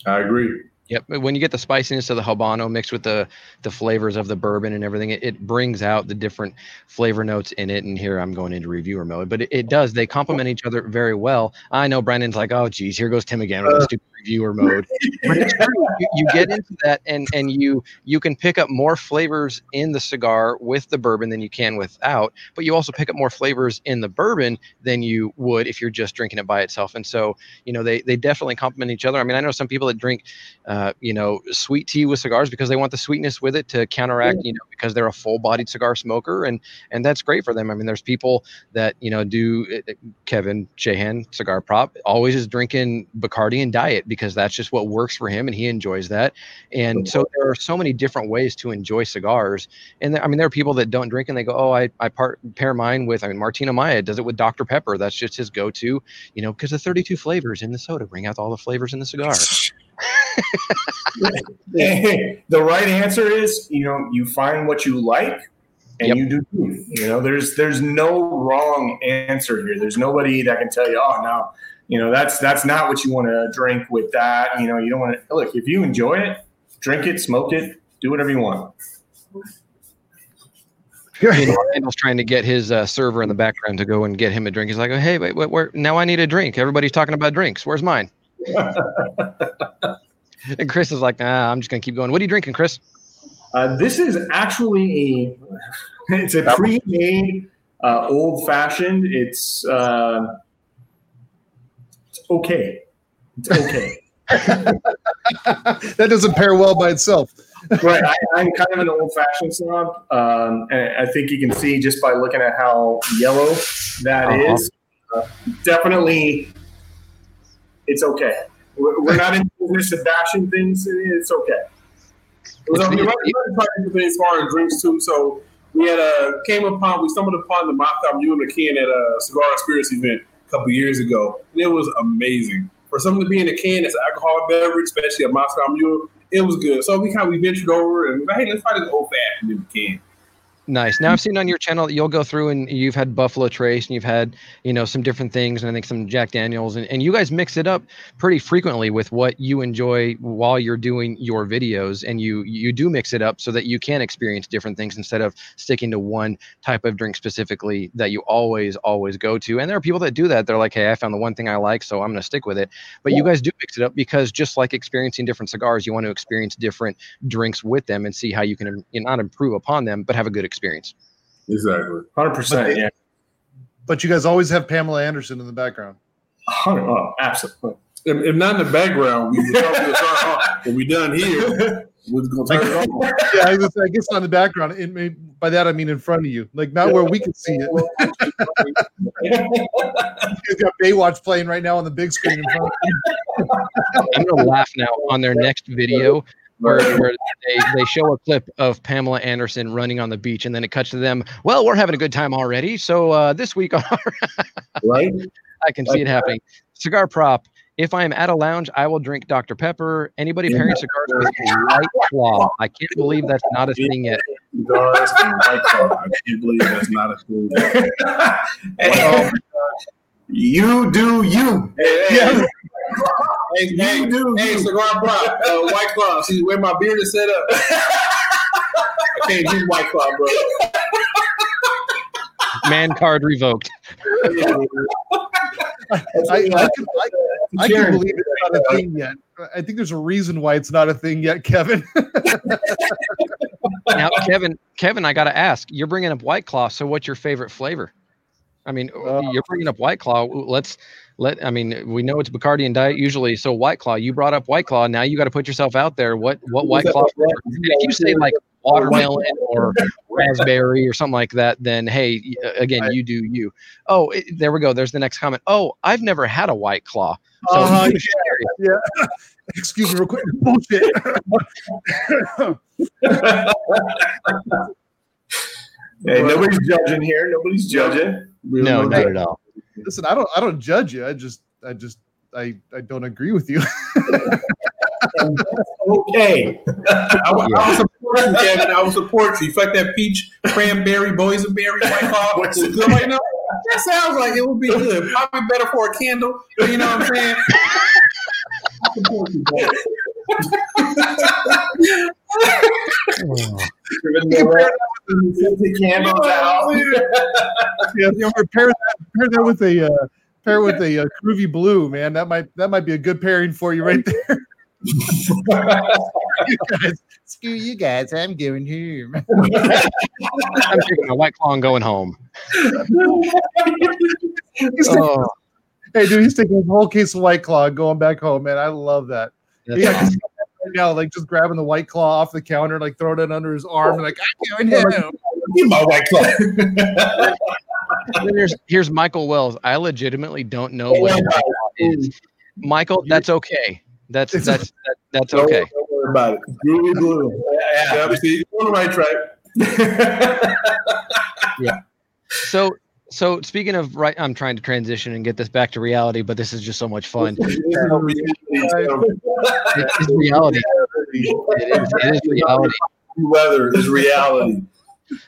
I agree. Yep. When you get the spiciness of the habano mixed with the the flavors of the bourbon and everything, it, it brings out the different flavor notes in it. And here I'm going into reviewer mode, but it, it does. They complement each other very well. I know Brandon's like, oh, geez, here goes Tim again with uh, stupid reviewer mode. But it's true. You, you, get into that, and and you you can pick up more flavors in the cigar with the bourbon than you can without. But you also pick up more flavors in the bourbon than you would if you're just drinking it by itself. And so you know they they definitely complement each other. I mean, I know some people that drink. Uh, you know, sweet tea with cigars because they want the sweetness with it to counteract, you know, because they're a full-bodied cigar smoker, and and that's great for them. I mean, there's people that you know do uh, uh, Kevin Shahan cigar prop always is drinking Bacardi and diet because that's just what works for him, and he enjoys that. And so there are so many different ways to enjoy cigars. And there, I mean, there are people that don't drink and they go, oh, I I part, pair mine with. I mean, Martin Amaya does it with Dr Pepper. That's just his go-to, you know, because the 32 flavors in the soda bring out all the flavors in the cigar. the right answer is, you know, you find what you like and Yep. you do you. You know, there's there's no wrong answer here. There's nobody that can tell you, oh no, you know, that's that's not what you want to drink with that. You know, you don't want to look if you enjoy it, drink it, smoke it, do whatever you want. Randall's trying to get his uh, server in the background to go and get him a drink. He's like, oh, hey, wait, wait, where? Now I need a drink. Everybody's talking about drinks. Where's mine? and Chris is like, nah, I'm just gonna keep going. What are you drinking, Chris? Uh, this is actually a it's a pre-made uh, old fashioned. It's uh, it's okay. It's okay. that doesn't pair well by itself. right. I, I'm kind of an old fashioned snob. Um, and I think you can see just by looking at how yellow that is. Uh-huh. Uh, definitely, it's okay. We're, we're not in the business of bashing things. It's okay. So we might try different things as far as drinks too. So we had a came upon we stumbled upon the Moscow Mule in a can at a cigar experience event a couple years ago, and it was amazing. For something to be in a can that's an alcoholic beverage, especially a Moscow Mule, it was good. So we kind of we ventured over and hey, let's try this old fashioned in the can. Nice. Now mm. I've seen on your channel that you'll go through and you've had Buffalo Trace and you've had, you know, some different things and I think some Jack Daniels and, and you guys mix it up pretty frequently with what you enjoy while you're doing your videos and you you do mix it up so that you can experience different things instead of sticking to one type of drink specifically that you always always go to. And there are people that do that. They're like, "Hey, I found the one thing I like, so I'm going to stick with it." But you guys do mix it up because just like experiencing different cigars, you want to experience different drinks with them and see how you can you not improve upon them but have a good experience. Exactly. Hundred percent. Yeah. But you guys always have Pamela Anderson in the background. 100, oh, absolutely. If, if not in the background, we would start when we done here, we're gonna turn it on. Yeah, I, was, I guess on the background. It may, by that I mean in front of you, like not where we can see it. You guys got Baywatch playing right now on the big screen in front of you. I'm gonna laugh now on their next video where, where they, they show a clip of Pamela Anderson running on the beach and then it cuts to them. Well, we're having a good time already. So uh, this week on our right? I can see it happening. Cigar prop. If I am at a lounge, I will drink Dr. Pepper. Anybody pairing cigars with a white claw. I can't believe that's not a thing yet. Cigars and White Claw. I can't believe that's not a thing. Hey, you do you. Yeah. Hey, You hey, do hey, you. cigar prop, uh, White Claw. See where my beard is set up. I can't do White Claw, bro. Man card revoked. I, I, can, I, I can believe it's not a thing yet. I think there's a reason why it's not a thing yet, Kevin. Now, Kevin, Kevin, I got to ask. You're bringing up White Claw. So, what's your favorite flavor? I mean, uh, uh, you're bringing up White Claw. Let's let. I mean, we know it's Bacardi and Diet usually. So, White Claw. You brought up White Claw. Now you got to put yourself out there. What what White Claw? If you say like watermelon or raspberry or something like that, then hey, y- uh, again, you do you. Oh, it, there we go. There's the next comment. Oh, I've never had a White Claw. So, uh-huh, share it. yeah. Excuse me, real quick. Bullshit. Hey, nobody's judging here. Nobody's judging. no, not at all. Listen, I don't I don't judge you. I just I just I, I don't agree with you. Okay. I, will- I will support you, Kevin. I will support you. You like that peach, cranberry, boysenberry, White Claw. It's good right now. That sounds like it would be good. Probably better for a candle. You know what I'm saying? I support you, bro. The candles out. yeah, you know, pair that pair that with a uh, pair with a uh, groovy blue, man. That might that might be a good pairing for you right there. you guys, screw you guys. I'm going home. I'm taking a White Claw and going home. Oh, hey, dude, he's taking a whole case of White Claw going back home, man. I love that. that's Yeah, awesome. Right now, like just grabbing the White Claw off the counter, like throwing it under his arm, and like I'm going home. Get my White Claw. Here's here's Michael Wells. I legitimately don't know what White Claw is. Michael, that's okay. That's It's- that's that, that's okay. Don't worry about it. Groovy blue. Yeah, see, you're on the right track. So so speaking of right, I'm trying to transition and get this back to reality, but this is just so much fun. This reality. It is reality. It is, it is reality. Weather is reality.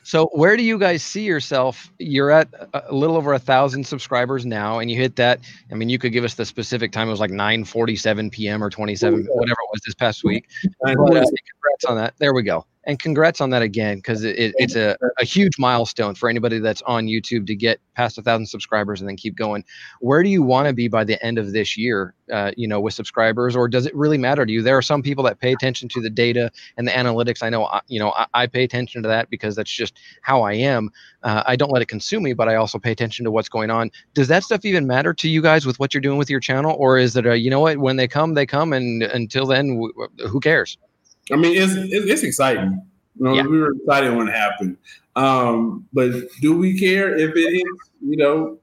So where do you guys see yourself? You're at a little over a thousand subscribers now, and you hit that. I mean, you could give us the specific time. It was like 9:47 p.m. or 27, whatever it was this past week. But, uh, congrats on that. There we go and congrats on that again because it, it, it's a, a huge milestone for anybody that's on youtube to get past a thousand subscribers and then keep going. Where do you want to be by the end of this year uh, you know with subscribers or does it really matter to you? There are some people that pay attention to the data and the analytics. I know I, you know I, I pay attention to that because that's just how i am. Uh, i don't let it consume me but i also pay attention to what's going on. Does that stuff even matter to you guys with what you're doing with your channel or is it a, you know what when they come they come and until then w- who cares I mean, it's it's exciting. You know, yeah. we were excited when it happened. Um, but do we care if it is. You know,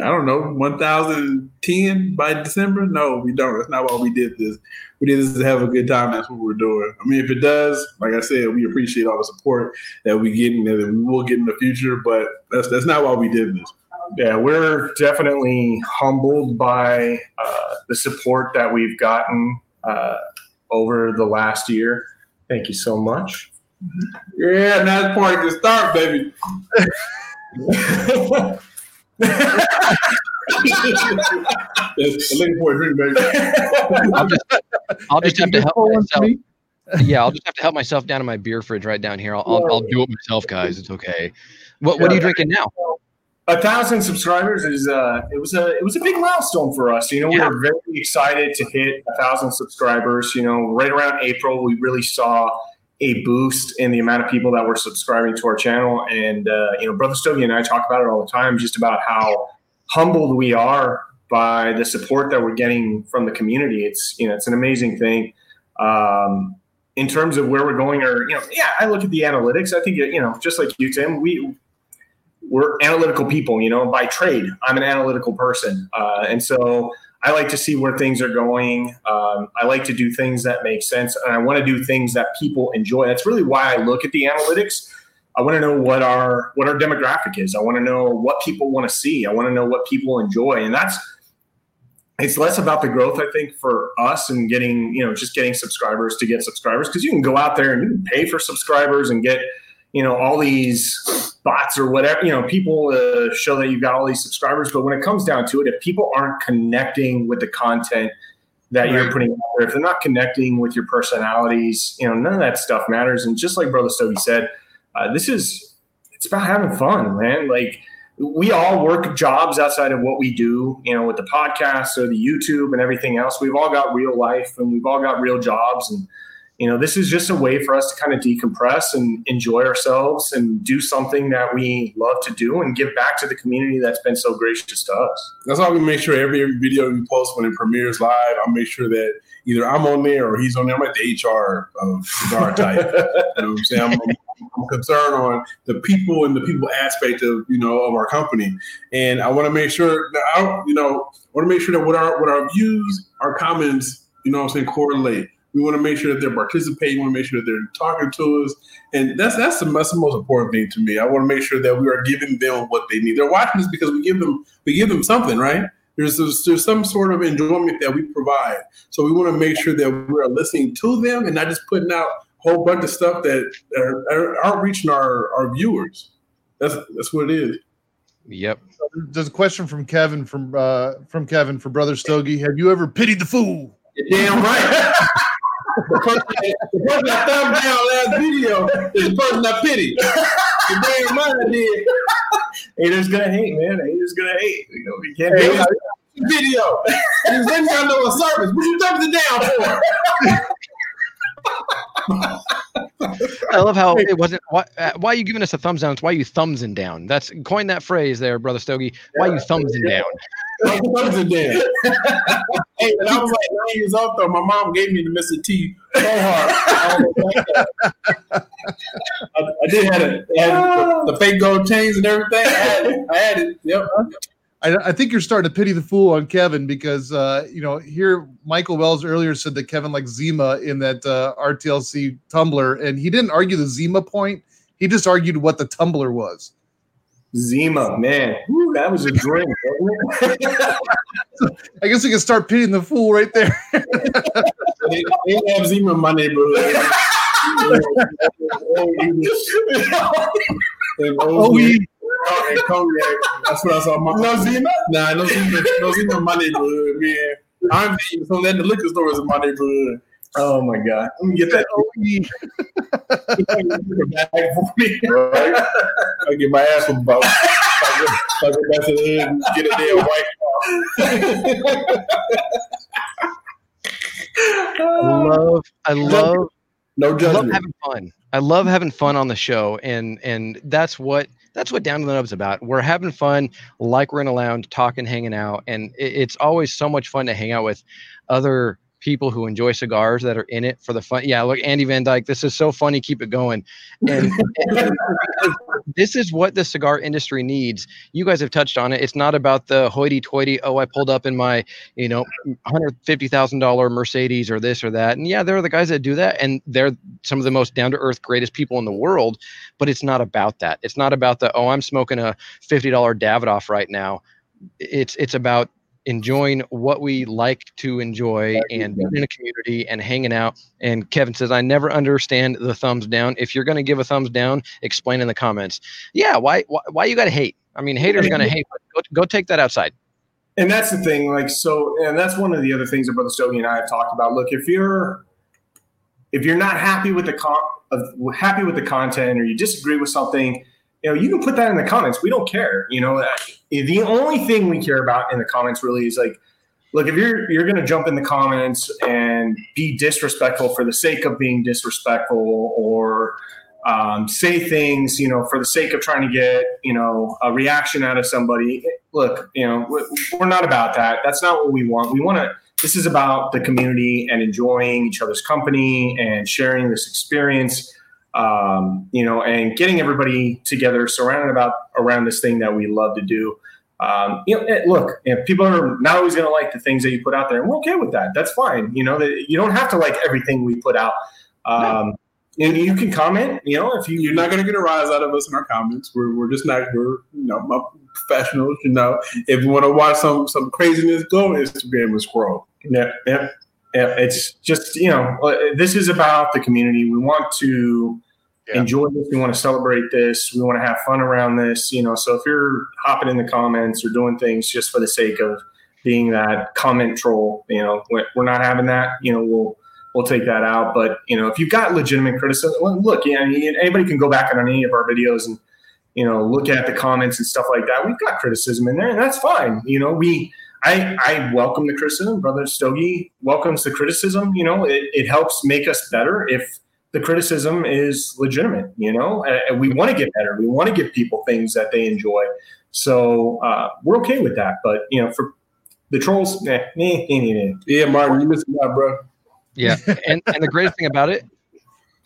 I don't know, 1,010 by December? No, we don't. That's not why we did this. We did this to have a good time. That's what we're doing. I mean, if it does, like I said, we appreciate all the support that we get and that we will get in the future. But that's that's not why we did this. Yeah, we're definitely humbled by uh, the support that we've gotten uh, over the last year. Thank you so much. Yeah, that's part of the start, baby. looking for a drink, baby. I'll just, I'll just have to help myself. Yeah, I'll just have to help myself down in my beer fridge right down here. I'll, I'll, I'll do it myself, guys. It's okay. What, what are you drinking now? A thousand subscribers is uh it was a it was a big milestone for us. You know yeah. we were very excited to hit a thousand subscribers. You know right around april we really saw a boost in the amount of people that were subscribing to our channel. And uh, you know brother stogie and i talk about it all the time just about how humbled we are by the support that we're getting from the community. It's you know it's an amazing thing. Um in terms of where we're going or you know yeah i look at the analytics. I think you know just like you tim we we're analytical people, you know, by trade. I'm an analytical person. Uh, and so I like to see where things are going. Um, I like to do things that make sense. And I want to do things that people enjoy. That's really why I look at the analytics. I want to know what our what our demographic is. I want to know what people want to see. I want to know what people enjoy. And that's it's less about the growth, I think, for us and getting, you know, just getting subscribers to get subscribers. Because you can go out there and you can pay for subscribers and get, you know, all these bots or whatever, you know, people uh, show that you've got all these subscribers. But when it comes down to it, if people aren't connecting with the content that right. you're putting out there, if they're not connecting with your personalities, you know, none of that stuff matters. And just like Brother Stogie said, uh, this is, it's about having fun, man. Like, we all work jobs outside of what we do, you know, with the podcast or the YouTube and everything else. We've all got real life and we've all got real jobs. And you know, this is just a way for us to kind of decompress and enjoy ourselves and do something that we love to do and give back to the community that's been so gracious to us. That's why we make sure every, every video we post when it premieres live, I'll make sure that either I'm on there or he's on there. I'm like the HR of cigar type. you know what I'm saying? I'm, I'm concerned on the people and the people aspect of you know of our company, and I want to make sure that I, you know, want to make sure that what our what our views, our comments, you know, what I'm saying correlate. We want to make sure that they're participating. We want to make sure that they're talking to us, and that's that's the, that's the most important thing to me. I want to make sure that we are giving them what they need. They're watching us because we give them we give them something, right? There's, there's, there's some sort of enjoyment that we provide. So we want to make sure that we're listening to them and not just putting out a whole bunch of stuff that are, are, aren't reaching our, our viewers. That's that's what it is. Yep. There's a question from Kevin from uh, from Kevin for Brother Stogie. Have you ever pitied the fool? You're damn right. the person, the person that thumbed down last video is the person I pity. The damn I did. Haters gonna hate, man. Haters gonna hate. You know, we can't hey, do video. You then got no service. What you thumbs it down for? I love how it wasn't. Why, uh, why are you giving us a thumbs down? It's why you thumbs and down. That's coin that phrase there, brother Stogie. Why you thumbs and down? thumbs and down. hey, when I was like nine years old, though, my mom gave me the Mr. T so hard. I, I, did have it. Had the, the, fake gold chains and everything. I had it. I had it. Yep. I, I think you're starting to pity the fool on Kevin because uh, you know here Michael Wells earlier said that Kevin likes Zima in that uh, RTLC tumbler, and he didn't argue the Zima point. He just argued what the tumbler was. Zima, man, Woo, that was a drink. I guess we can start pitying the fool right there. they, they have Zima in my neighborhood. Oh, we and cognac. That's what I saw. My, No Zima? Nah, no Zima, no Zima in my neighborhood, man. I'm so then the liquor store is in my neighborhood. Oh my god. Let me get that. Bag for me, right? I get my ass from about. I go, back to the hood and get a damn white. I love, I love No I love having fun. I love having fun on the show, and and that's what that's what Down to the Nub's about. We're having fun, like we're in a lounge, talking, hanging out, and it, it's always so much fun to hang out with other people who enjoy cigars that are in it for the fun. Yeah, look, Andy Van Dyke, this is so funny. Keep it going. And, and this is what the cigar industry needs. You guys have touched on it. It's not about the hoity-toity. Oh, I pulled up in my, you know, hundred fifty thousand dollar Mercedes or this or that. And yeah, there are the guys that do that, and they're some of the most down-to-earth, greatest people in the world. But it's not about that. It's not about the oh, I'm smoking a fifty dollar Davidoff right now. It's it's about enjoying what we like to enjoy and being in a community and hanging out. And Kevin says, I never understand the thumbs down. If you're going to give a thumbs down, explain in the comments. Yeah, why why, why you got to hate? I mean, haters going to hate. But go, go take that outside. And that's the thing, like so, and that's one of the other things that Brother Stogie and I have talked about. Look, if you're if you're not happy with the con- of, happy with the content, or you disagree with something, you know, you can put that in the comments. We don't care. You know, the only thing we care about in the comments really is like, look, if you're you're going to jump in the comments and be disrespectful for the sake of being disrespectful, or um, say things, you know, for the sake of trying to get, you know, a reaction out of somebody. Look, you know, we- we're not about that. That's not what we want. We want to. This is about the community and enjoying each other's company and sharing this experience. Um, you know, and getting everybody together, surrounded about around this thing that we love to do. Um, you know, look, you know, people are not always going to like the things that you put out there, and we're okay with that. That's fine. You know, that you don't have to like everything we put out. Um, and you can comment. You know, if you You're not gonna get a rise out of us in our comments. We're, we're just not we're you know professionals. You know, if you want to watch some some craziness, go Instagram and scroll. Yeah, yeah, yeah. It's just you know, uh, this is about the community. We want to Yeah. enjoy this. We want to celebrate this. We want to have fun around this. You know, so if you're hopping in the comments or doing things just for the sake of being that comment troll, you know, we're not having that. You know, we'll we'll take that out. But you know, if you've got legitimate criticism, look, yeah, anybody can go back on any of our videos and you know look at the comments and stuff like that. We've got criticism in there, and that's fine. You know, we I, I welcome the criticism. Brother Stogie welcomes the criticism. You know, it, it helps make us better if the criticism is legitimate. You know, and, and we want to get better. We want to give people things that they enjoy. So uh, we're okay with that. But you know, for the trolls, eh, eh, eh, eh, eh. Yeah, Martin, you missing out, bro. Yeah, and and the greatest thing about it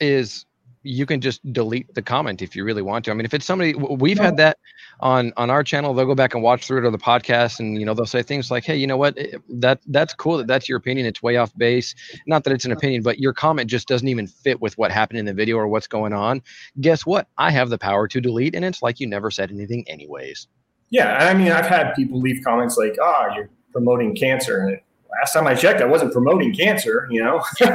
is you can just delete the comment if you really want to. I mean, if it's somebody we've had that on on our channel, they'll go back and watch through it or the podcast, and you know they'll say things like, "Hey, you know what? Eh, That that's cool. That that's your opinion. It's way off base. Not that it's an opinion, but your comment just doesn't even fit with what happened in the video or what's going on. Guess what? I have the power to delete, and it's like you never said anything, anyways. Yeah, I mean, I've had people leave comments like, "Ah, you're promoting cancer." And last time I checked, I wasn't promoting cancer. You know,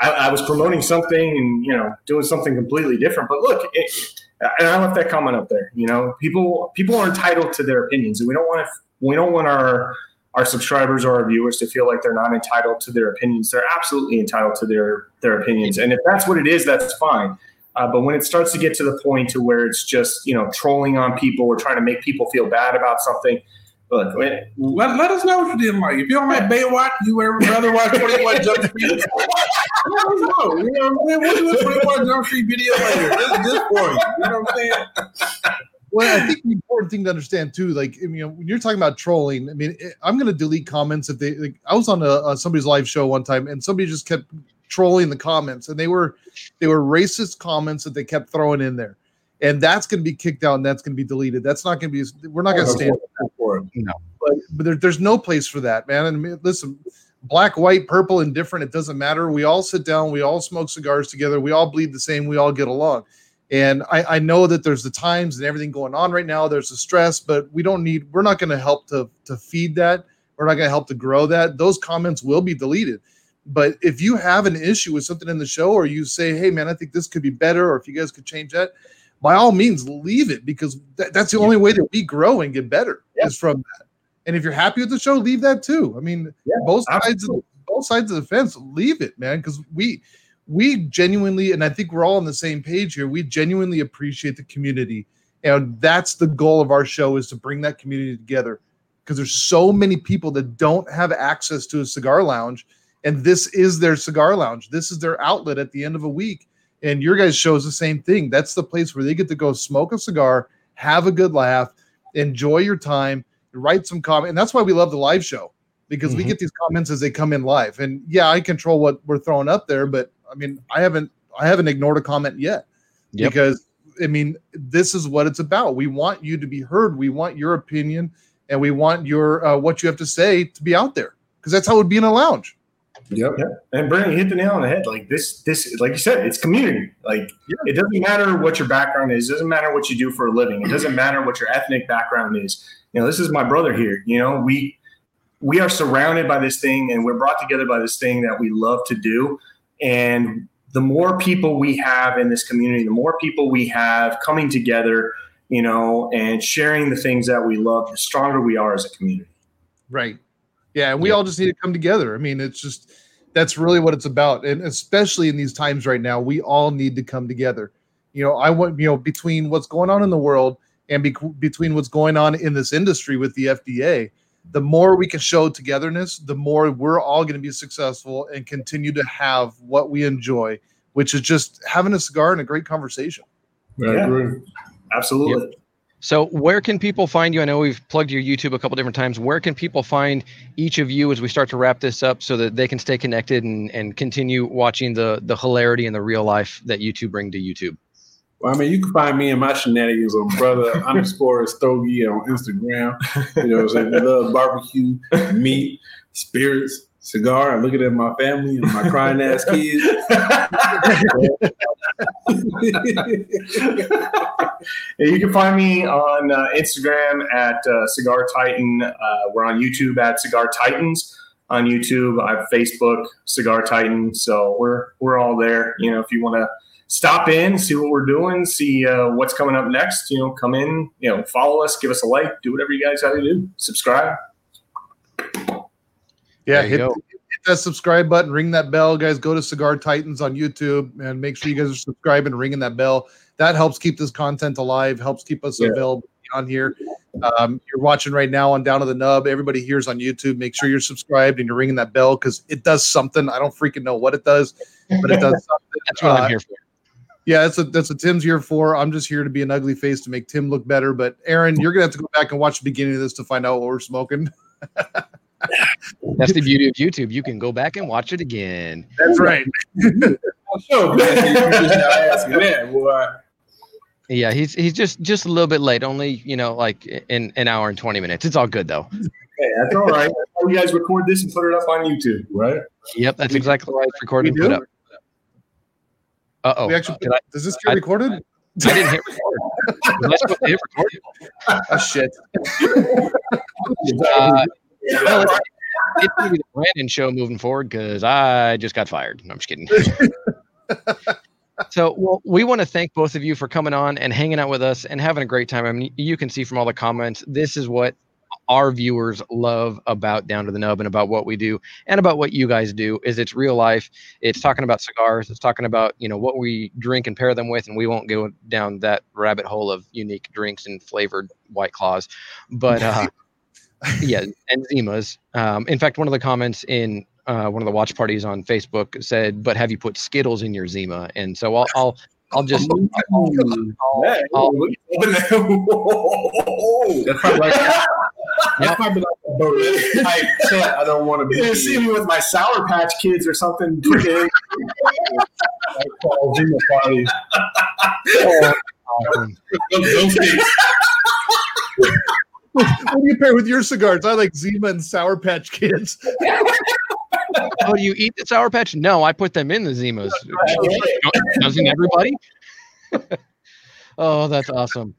I, I was promoting something and you know doing something completely different. But look, it, and I left that comment up there. You know, people people are entitled to their opinions, and we don't want to we don't want our our subscribers or our viewers to feel like they're not entitled to their opinions. They're absolutely entitled to their their opinions, and if that's what it is, that's fine. Uh, but when it starts to get to the point to where it's just you know trolling on people or trying to make people feel bad about something, look, when- Let, let us know what you didn't like. If you don't like Baywatch, you would rather watch 21 Jump Street. Let us know. You know what I'm saying? We'll do a 21 Jump Street video later. This is just for you. You know what I'm saying? Well, I think the important thing to understand too, like you know, when you're talking about trolling, I mean, I'm going to delete comments if they. Like, I was on a, uh somebody's live show one time, and somebody just kept trolling the comments, and they were they were racist comments that they kept throwing in there, and that's going to be kicked out, and that's going to be deleted. That's not going to be. We're not going to stand. For it. But, but there, there's no place for that, man. And I mean, listen, black, white, purple, indifferent, it doesn't matter. We all sit down, we all smoke cigars together, we all bleed the same, we all get along. And I, I know that there's the times and everything going on right now. There's the stress, but we don't need. We're not going to help to to feed that. We're not going to help to grow that. Those comments will be deleted. But if you have an issue with something in the show, or you say, "Hey, man, I think this could be better," or if you guys could change that, by all means, leave it because that, that's the only way that we grow and get better Yeah. is from that. And if you're happy with the show, leave that too. I mean, Yeah, both sides of both sides of the fence, leave it, man, because we we genuinely, and I think we're all on the same page here. We genuinely appreciate the community, and that's the goal of our show is to bring that community together. Because there's so many people that don't have access to a cigar lounge, and this is their cigar lounge. This is their outlet at the end of a week. And your guys' show is the same thing. That's the place where they get to go smoke a cigar, have a good laugh, enjoy your time, write some comment. And that's why we love the live show because we Mhm. get these comments as they come in live. And yeah, I control what we're throwing up there, but I mean, I haven't I haven't ignored a comment yet Yep. because I mean, this is what it's about. We want you to be heard. We want your opinion, and we want your uh, what you have to say to be out there because that's how it would be in a lounge. Yep. And Bernie hit the nail on the head. Like this, this, like you said, it's community. Like Yeah. it doesn't matter what your background is. It doesn't matter what you do for a living. It doesn't matter what your ethnic background is. You know, this is my brother here. You know, we we are surrounded by this thing, and we're brought together by this thing that we love to do. And the more people we have in this community, the more people we have coming together, you know, and sharing the things that we love, the stronger we are as a community. Right. Yeah, and we Yeah. all just need to come together. I mean, it's just that's really what it's about, and especially in these times right now, we all need to come together. You know, I want you know between what's going on in the world and be- between what's going on in this industry with the FDA, the more we can show togetherness, the more we're all going to be successful and continue to have what we enjoy, which is just having a cigar and a great conversation. I Yeah. agree. Absolutely. So, where can people find you? I know we've plugged your YouTube a couple different times. Where can people find each of you as we start to wrap this up so that they can stay connected and, and continue watching the the hilarity and the real life that you two bring to YouTube? Well, I mean, you can find me and my shenanigans on brother underscore Stogie on Instagram. You know, what I'm saying love barbecue, meat, spirits, cigar. I look at my family and my crying ass kids. You can find me on uh, Instagram at uh, Cigar Titan. Uh, we're on YouTube at Cigar Titans. On YouTube, I have Facebook Cigar Titan. So we're we're all there. You know, if you want to stop in, see what we're doing, see uh, what's coming up next. You know, come in. You know, follow us, give us a like, do whatever you guys have to do. Subscribe. Yeah, hit, hit that subscribe button, ring that bell, guys. Go to Cigar Titans on YouTube and make sure you guys are subscribing and ringing that bell. That helps keep this content alive, helps keep us Yeah. available on here. Um, you're watching right now on Down to the Nub. Everybody here's on YouTube. Make sure you're subscribed and you're ringing that bell because it does something. I don't freaking know what it does, but it does something. That's what Uh, I'm here for. Yeah, that's what that's what Tim's here for. I'm just here to be an ugly face to make Tim look better. But Aaron, you're gonna have to go back and watch the beginning of this to find out what we're smoking. That's the beauty of YouTube. You can go back and watch it again. That's right. Sure, man. You just gotta ask me that, boy. Yeah, he's he's just just a little bit late. Only you know like in an hour and twenty minutes. It's all good though. Hey, that's all right. You guys record this and put it up on YouTube. Right? Yep, that's exactly right. It's recorded we and put up. Uh oh. we actually Did I, does this get I- recorded? I didn't hit record. Was I supposed hit record? Oh shit. Uh, well, it's, it's gonna be the Brandon show moving forward because I just got fired. No, I'm just kidding. so, well, we want to thank both of you for coming on and hanging out with us and having a great time. I mean, you can see from all the comments, this is what our viewers love about Down to the Nub and about what we do and about what you guys do. Is it's real life. It's talking about cigars. It's talking about you know what we drink and pair them with, and we won't go down that rabbit hole of unique drinks and flavored white claws, but. uh yeah, and Zimas. Um, in fact, one of the comments in uh, one of the watch parties on Facebook said, "But have you put Skittles in your Zima?" And so I'll I'll, I'll just I'll, I'll- look at- That's probably like, Yep. that's probably like a. Type chat. I don't want to be. You see me with my Sour Patch Kids or something. freaking- Zima parties. awesome. What do you pair with your cigars? I like Zima and Sour Patch Kids. oh, you eat the Sour Patch? No, I put them in the Zimas. Doesn't everybody? oh, that's awesome.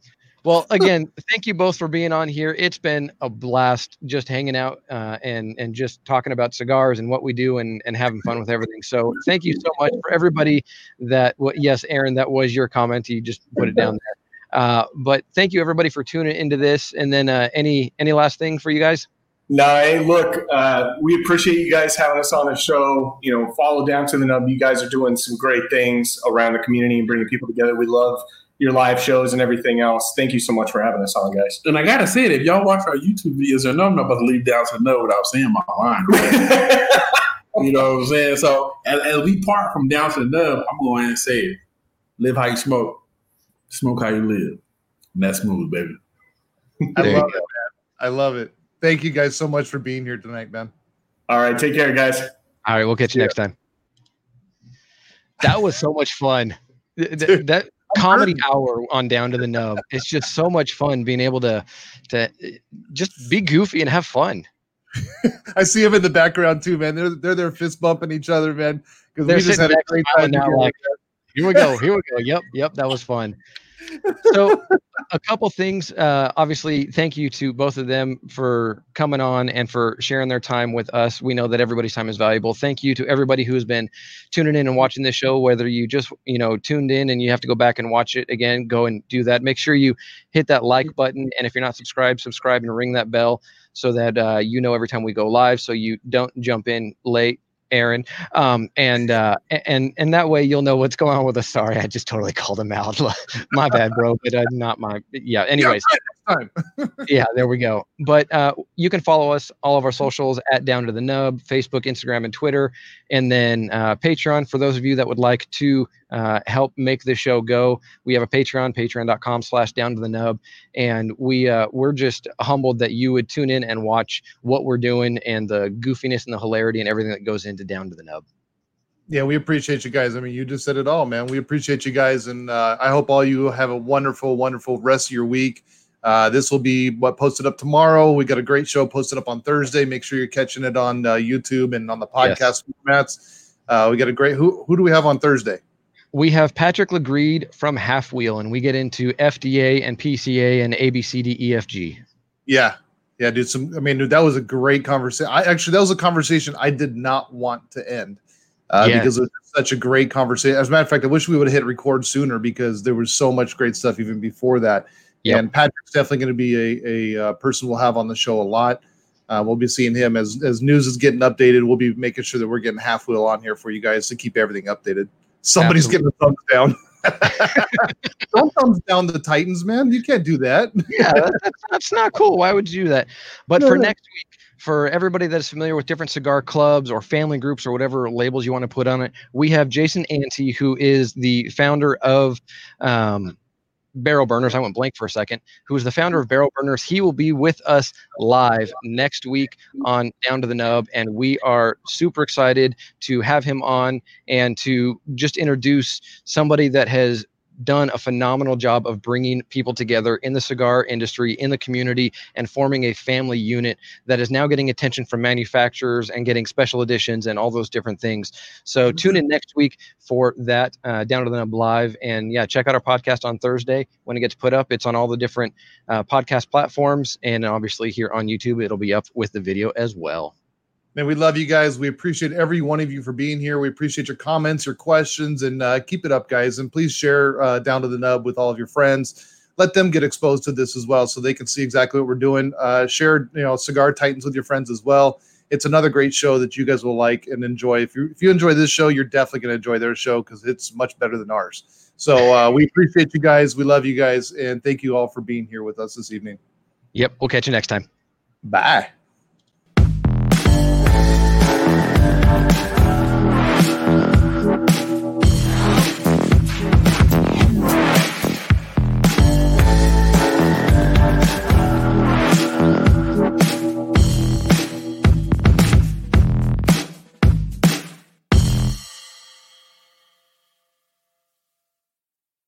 Well, again, thank you both for being on here. It's been a blast just hanging out uh, and and just talking about cigars and what we do and and having fun with everything. So thank you so much for everybody that. Well, yes, Aaron, that was your comment. You just put it down there. Uh, but thank you everybody for tuning into this. And then uh, any any last thing for you guys? No, hey, look, uh, we appreciate you guys having us on the show. You know, follow down to the nub. You guys are doing some great things around the community and bringing people together. We love your live shows and everything else. Thank you so much for having us on, guys. And I gotta say it, if y'all watch our YouTube videos, I know I'm not about to leave down to know without saying my line. you know what I'm saying? So as, as, we part from down to the nub, I'm going to say it. Live how you smoke. Smoke how you live. And that's smooth, baby. I love it, man. I love it. Thank you guys so much for being here tonight, man. All right. Take care, guys. All right. We'll catch you next time. That was so much fun. That, that comedy hour on down to the nub it's just so much fun being able to to just be goofy and have fun i see them in the background too man they're they're there fist bumping each other man because we just had a great time now like, here we go here we go. Yep yep that was fun. So a couple things uh, obviously thank you to both of them for coming on and for sharing their time with us. We know that everybody's time is valuable. Thank you to everybody who has been tuning in and watching this show whether you just you know tuned in and you have to go back and watch it again go and do that. Make sure you hit that like button and if you're not subscribed subscribe and ring that bell so that uh, you know every time we go live so you don't jump in late Aaron. Um, and uh, and and that way you'll know what's going on with us. Sorry, I just totally called him out. my bad, bro. But uh, not my. Yeah. Anyways. yeah, there we go. But uh, you can follow us all of our socials at Down to the Nub, Facebook, Instagram, and Twitter, and then uh, Patreon for those of you that would like to uh, help make this show go. We have a Patreon, Patreon.com/slash Down to the Nub, and we uh, we're just humbled that you would tune in and watch what we're doing and the goofiness and the hilarity and everything that goes into Down to the Nub. Yeah, we appreciate you guys. I mean, you just said it all, man. We appreciate you guys, and uh, I hope all you have a wonderful, wonderful rest of your week. Uh, this will be what posted up tomorrow. We got a great show posted up on Thursday. Make sure you're catching it on uh, YouTube and on the podcast yes. formats. Uh, we got a great. Who who do we have on Thursday? We have Patrick Lagreid from halfwheel, and we get into FDA and PCA and ABCDEFG. Yeah, yeah, dude. Some, I mean, dude, that was a great conversation. I actually that was a conversation I did not want to end. Uh, yeah. because it was such a great conversation. As a matter of fact, I wish we would have hit record sooner because there was so much great stuff even before that. Yep. And Patrick's definitely going to be a, a, uh, person we'll have on the show a lot. Uh, we'll be seeing him as as news is getting updated. We'll be making sure that we're getting halfwheel on here for you guys to keep everything updated. Somebody's Absolutely. getting a thumbs down. Don't thumbs down the Titans, man. You can't do that. yeah, that's, that's not cool. Why would you do that? But no, for next week, for everybody that's familiar with different cigar clubs or family groups or whatever labels you want to put on it, we have Jason Ante, who is the founder of um, Barrel Burners. I went blank for a second. Who is the founder of Barrel Burners? He will be with us live next week on Down to the Nub, and we are super excited to have him on and to just introduce somebody that has done a phenomenal job of bringing people together in the cigar industry, in the community, and forming a family unit that is now getting attention from manufacturers and getting special editions and all those different things. So mm-hmm. tune in next week for that uh, Down to the Nub Live. And yeah, check out our podcast on Thursday when it gets put up. It's on all the different uh, podcast platforms. And obviously here on YouTube, it'll be up with the video as well. Man, we love you guys. We appreciate every one of you for being here. We appreciate your comments, your questions, and uh, keep it up, guys. And please share uh, down to the nub with all of your friends. Let them get exposed to this as well, so they can see exactly what we're doing. Uh, share, you know, Cigar Titans with your friends as well. It's another great show that you guys will like and enjoy. If you if you enjoy this show, you're definitely going to enjoy their show because it's much better than ours. So uh, we appreciate you guys. We love you guys, and thank you all for being here with us this evening. Yep, we'll catch you next time. Bye.